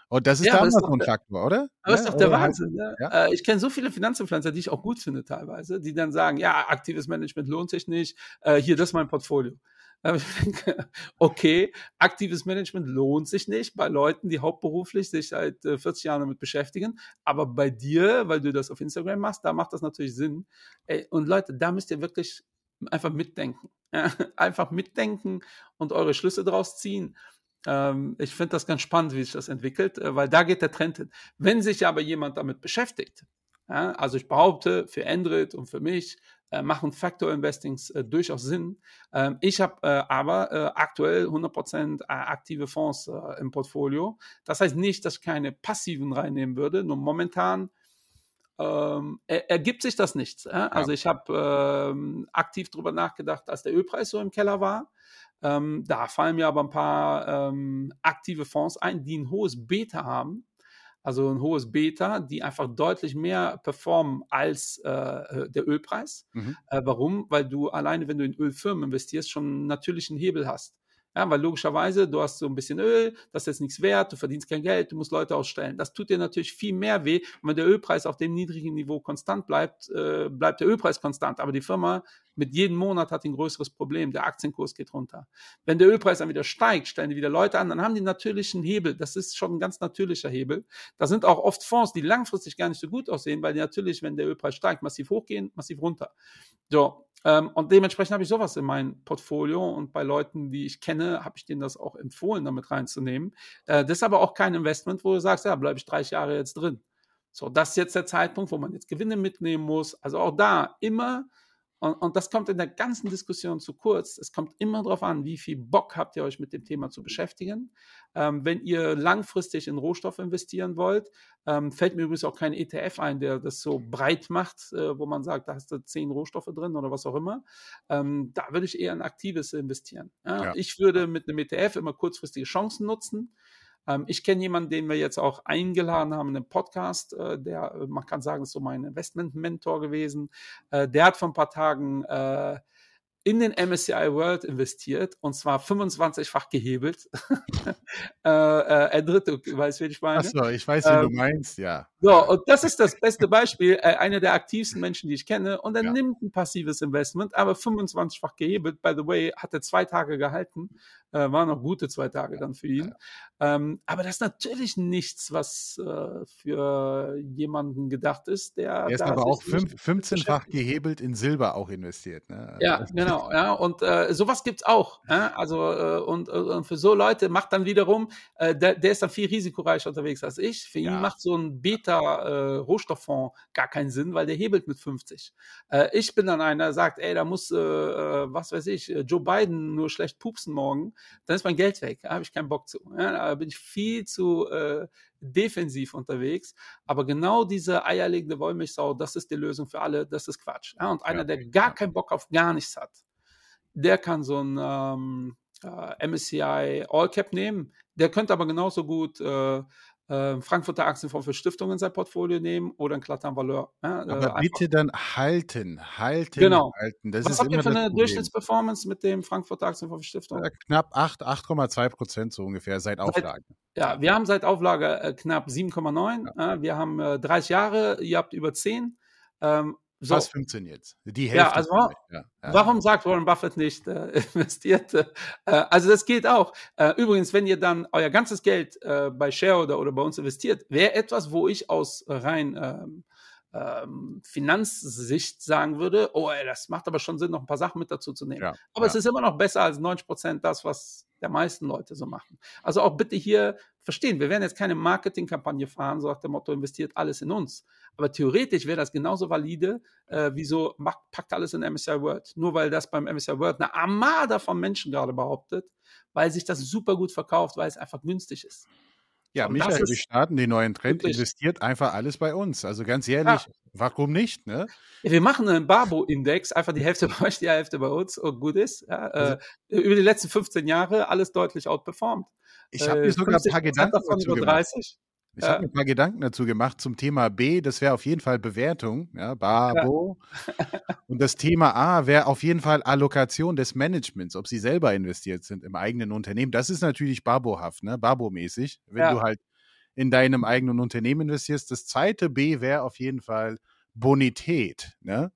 Und das ist Ja, der Amazon-Faktor, oder? Aber das ist Ne? doch der Oder halt- Wahnsinn. Ja? ja. Äh, ich kenne so viele Finanzinfluencer, die ich auch gut finde teilweise, die dann sagen, ja, aktives Management lohnt sich nicht. Äh, hier, das ist mein Portfolio. Okay, aktives Management lohnt sich nicht bei Leuten, die hauptberuflich sich seit äh, 40 Jahren damit beschäftigen. Aber bei dir, weil du das auf Instagram machst, da macht das natürlich Sinn. Und Leute, da müsst ihr wirklich einfach mitdenken. [laughs] Einfach mitdenken und eure Schlüsse draus ziehen. Ähm, ich finde das ganz spannend, wie sich das entwickelt, äh, weil da geht der Trend hin. Wenn sich aber jemand damit beschäftigt, also ich behaupte, für Android und für mich äh, machen Factor Investings äh, durchaus Sinn. Ähm, ich habe äh, aber äh, aktuell 100% äh, aktive Fonds äh, im Portfolio. Das heißt nicht, dass ich keine passiven reinnehmen würde, nur momentan ähm, er, ergibt sich das nicht. Ja? Also ich habe ähm, aktiv drüber nachgedacht, als der Ölpreis so im Keller war. Ähm, da fallen mir aber ein paar ähm, aktive Fonds ein, die ein hohes Beta haben. Also ein hohes Beta, die einfach deutlich mehr performen als äh, der Ölpreis. Mhm. Äh, warum? Weil du alleine, wenn du in Ölfirmen investierst, schon einen natürlichen Hebel hast. Ja, weil logischerweise, du hast so ein bisschen Öl, das ist jetzt nichts wert, du verdienst kein Geld, du musst Leute ausstellen. Das tut dir natürlich viel mehr weh. Und wenn der Ölpreis auf dem niedrigen Niveau konstant bleibt, äh, bleibt der Ölpreis konstant. Aber die Firma mit jedem Monat hat ein größeres Problem. Der Aktienkurs geht runter. Wenn der Ölpreis dann wieder steigt, stellen die wieder Leute an, dann haben die natürlichen Hebel. Das ist schon ein ganz natürlicher Hebel. Da sind auch oft Fonds, die langfristig gar nicht so gut aussehen, weil die natürlich, wenn der Ölpreis steigt, massiv hochgehen, massiv runter. So, ähm, und dementsprechend habe ich sowas in meinem Portfolio und bei Leuten, die ich kenne, habe ich denen das auch empfohlen, damit reinzunehmen. Äh, das ist aber auch kein Investment, wo du sagst, ja, bleibe ich 30 Jahre jetzt drin. So, das ist jetzt der Zeitpunkt, wo man jetzt Gewinne mitnehmen muss. Also auch da immer, und, und das kommt in der ganzen Diskussion zu kurz, es kommt immer darauf an, wie viel Bock habt ihr euch mit dem Thema zu beschäftigen. Ähm, wenn ihr langfristig in Rohstoff investieren wollt, ähm, fällt mir übrigens auch kein ETF ein, der das so breit macht, äh, wo man sagt, da hast du zehn Rohstoffe drin oder was auch immer. Ähm, da würde ich eher in aktives investieren. Ja? Ja. Ich würde mit einem ETF immer kurzfristige Chancen nutzen. Ähm, ich kenne jemanden, den wir jetzt auch eingeladen haben in einem Podcast, äh, der, äh, man kann sagen, ist so mein Investment-Mentor gewesen. Äh, der hat vor ein paar Tagen äh, in den MSCI World investiert und zwar 25-fach gehebelt. [laughs] äh, äh, er dritte, weißt du, wie ich meine? Achso, ich weiß, wie du Ähm, meinst, ja. So, und das ist das beste Beispiel, äh, einer der aktivsten Menschen, die ich kenne, und er Ja. nimmt ein passives Investment, aber 25-fach gehebelt. By the way, hat er zwei Tage gehalten, äh, waren noch gute zwei Tage dann für ihn. Ähm, aber das ist natürlich nichts, was äh, für jemanden gedacht ist, der. Er ist aber auch nicht fünf, 15-fach beschäftigt. gehebelt in Silber auch investiert. Ne? Ja, genau, ja, und äh, sowas gibt's auch. Ja? Also, äh, und, äh, und für so Leute macht dann wiederum, äh, der, der ist dann viel risikoreicher unterwegs als ich. Für Ja. ihn macht so ein Beta-Rohstofffonds gar keinen Sinn, weil der hebelt mit 50. Äh, ich bin dann einer, der sagt, ey, da muss, äh, äh, was weiß ich, äh, Joe Biden nur schlecht pupsen morgen, dann ist mein Geld weg, da habe ich keinen Bock zu. Ja? Da bin ich viel zu äh, defensiv unterwegs. Aber genau diese eierlegende Wollmilchsau, das ist die Lösung für alle, das ist Quatsch. Ja? Und einer, der gar keinen Bock auf gar nichts hat, der kann so ein ähm, äh, MSCI All Cap nehmen. Der könnte aber genauso gut äh, äh, Frankfurter Aktienfonds für Stiftungen in sein Portfolio nehmen oder ein Clatin Valeur. Ja? Äh, Aber bitte dann halten, halten, Genau. halten. Das Was ist habt ihr für eine. Durchschnittsperformance mit dem Frankfurter Aktienfonds für Stiftungen? Äh, Knapp 8, 8,2 Prozent so ungefähr seit Auflage. Ja, wir haben seit Auflage äh, knapp 7,9. Äh, wir haben äh, 30 Jahre, ihr habt über 10. Ähm, so. Fast 15 jetzt. Die Hälfte. Ja, also von wa- euch, ja, ja. Warum sagt Warren Buffett nicht äh, [laughs] investiert? Äh, also das geht auch. Äh, übrigens, wenn ihr dann euer ganzes Geld äh, bei Shareholder oder bei uns investiert, wäre etwas, wo ich aus rein ähm, ähm, Finanzsicht sagen würde, oh, ey, das macht aber schon Sinn, noch ein paar Sachen mit dazu zu nehmen. Ja, aber es ist immer noch besser als 90 Prozent das, was der meisten Leute so machen. Also auch bitte hier verstehen, wir werden jetzt keine Marketingkampagne fahren, so nach dem Motto, investiert alles in uns. Aber theoretisch wäre das genauso valide, äh, wie so, macht, packt alles in MSCI World. Nur weil das beim MSCI World eine Armada von Menschen gerade behauptet, weil sich das super gut verkauft, weil es einfach günstig ist. Ja, Und Michael, wir starten den neuen Trend. wirklich- Investiert einfach alles bei uns. Also ganz ehrlich, warum nicht? Ne? Ja, wir machen einen Barbo-Index, einfach die Hälfte [laughs] bei euch, die Hälfte bei uns und gut ist. Ja, Also äh, über die letzten 15 Jahre alles deutlich outperformed. Ich habe Äh, mir sogar ein paar 50% Gedanken dazu gemacht. 30. Ich habe mir ein paar Gedanken dazu gemacht zum Thema B, das wäre auf jeden Fall Bewertung, ja, Babo. Und das Thema A wäre auf jeden Fall Allokation des Managements, ob sie selber investiert sind im eigenen Unternehmen. Das ist natürlich Babohaft, ne? Babo-mäßig, wenn ja. du halt in deinem eigenen Unternehmen investierst. Das zweite B wäre auf jeden Fall Bonität, ne?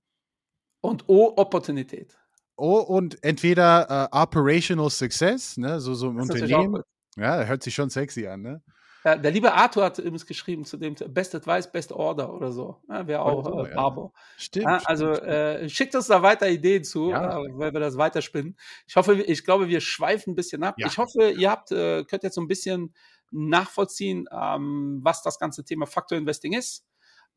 Und O Opportunität. O und entweder uh, Operational Success, ne, so, so im das Unternehmen. Ja, hört sich schon sexy an, ne? Ja, der liebe Arthur hat übrigens geschrieben zu dem Best Advice, Best Order oder so. Ja, Wäre auch oh, äh, Barbo. Ja. Stimmt. Ja, also stimmt. Äh, schickt uns da weiter Ideen zu, ja. äh, weil wir das weiterspinnen. Ich hoffe, ich glaube, wir schweifen ein bisschen ab. Ich hoffe, ihr habt, äh, könnt jetzt so ein bisschen nachvollziehen, ähm, was das ganze Thema Factor Investing ist.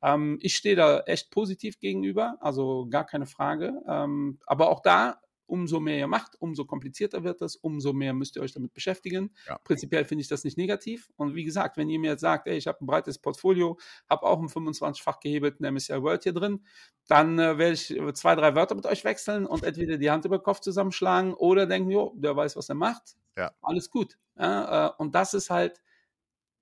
Ähm, ich stehe da echt positiv gegenüber, also gar keine Frage. Ähm, aber auch da umso mehr ihr macht, umso komplizierter wird das, umso mehr müsst ihr euch damit beschäftigen. Ja. Prinzipiell finde ich das nicht negativ. Und wie gesagt, wenn ihr mir jetzt sagt, ey, ich habe ein breites Portfolio, habe auch einen 25-fach gehebelten MSCI World hier drin, dann äh, werde ich zwei, drei Wörter mit euch wechseln und entweder die Hand über den Kopf zusammenschlagen oder denken, jo, der weiß, was er macht. Ja. Alles gut. Ja, äh, und das ist halt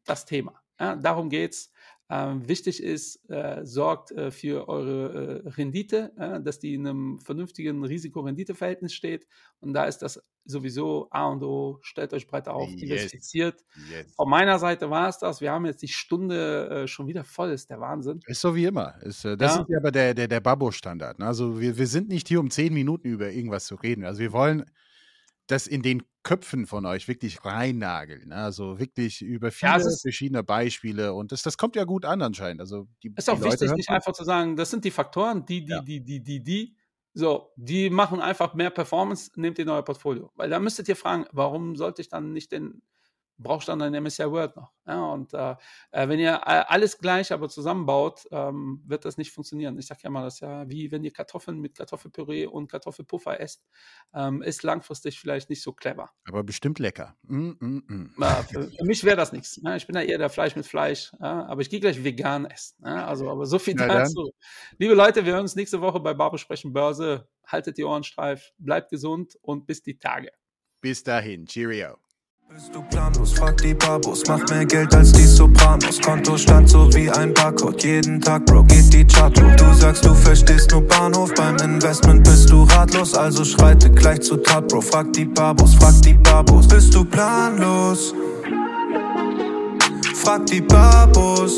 das Thema. Darum es. Ähm, wichtig ist, äh, sorgt äh, für eure äh, Rendite, äh, dass die in einem vernünftigen Risiko-Rendite-Verhältnis steht. Und da ist das sowieso A und O. Stellt euch breiter auf, yes. diversifiziert. Yes. Von meiner Seite war es das. Wir haben jetzt die Stunde äh, schon wieder voll. Ist der Wahnsinn. Ist so wie immer. Ist, äh, das ja. ist ja aber der, der, der Babbo-Standard. Ne? Also wir, wir sind nicht hier, um zehn Minuten über irgendwas zu reden. Also wir wollen das in den Köpfen von euch wirklich reinnageln. Ne? Also wirklich über viele ja, verschiedene Beispiele und das, das kommt ja gut an anscheinend. Also die, ist auch die wichtig, nicht einfach zu sagen, das sind die Faktoren, die, die, ja. die, die, die, die, so, die machen einfach mehr Performance, nehmt ihr euer Portfolio. Weil da müsstet ihr fragen, warum sollte ich dann nicht den brauchst dann ein MSCI Word noch. Ja, und äh, äh wenn ihr äh, alles gleich aber zusammenbaut, ähm, wird das nicht funktionieren. Ich sage ja mal, das ist ja wie wenn ihr Kartoffeln mit Kartoffelpüree und Kartoffelpuffer esst, ähm, ist langfristig vielleicht nicht so clever. Aber bestimmt lecker. Mm, mm, mm. Ja, für, für, mich wäre das nichts. Ja, ich bin ja eher der Fleisch mit Fleisch, aber ich gehe gleich vegan essen. also, aber so viel dazu. Liebe Leute, wir hören uns nächste Woche bei Barbe sprechen Börse. Haltet die Ohren steif, bleibt gesund und bis die Tage. Bis dahin, Cheerio. Bist du planlos? Frag die Babos. Mach mehr Geld als die Sopranos. Kontostand so wie ein Barcode. Jeden Tag, Bro, geht die Chart hoch. Du sagst, du verstehst nur Bahnhof. Beim Investment bist du ratlos. Also schreite gleich zu Tat, Bro. Frag die Babos, frag die Babos. Bist du planlos? Frag die Babos.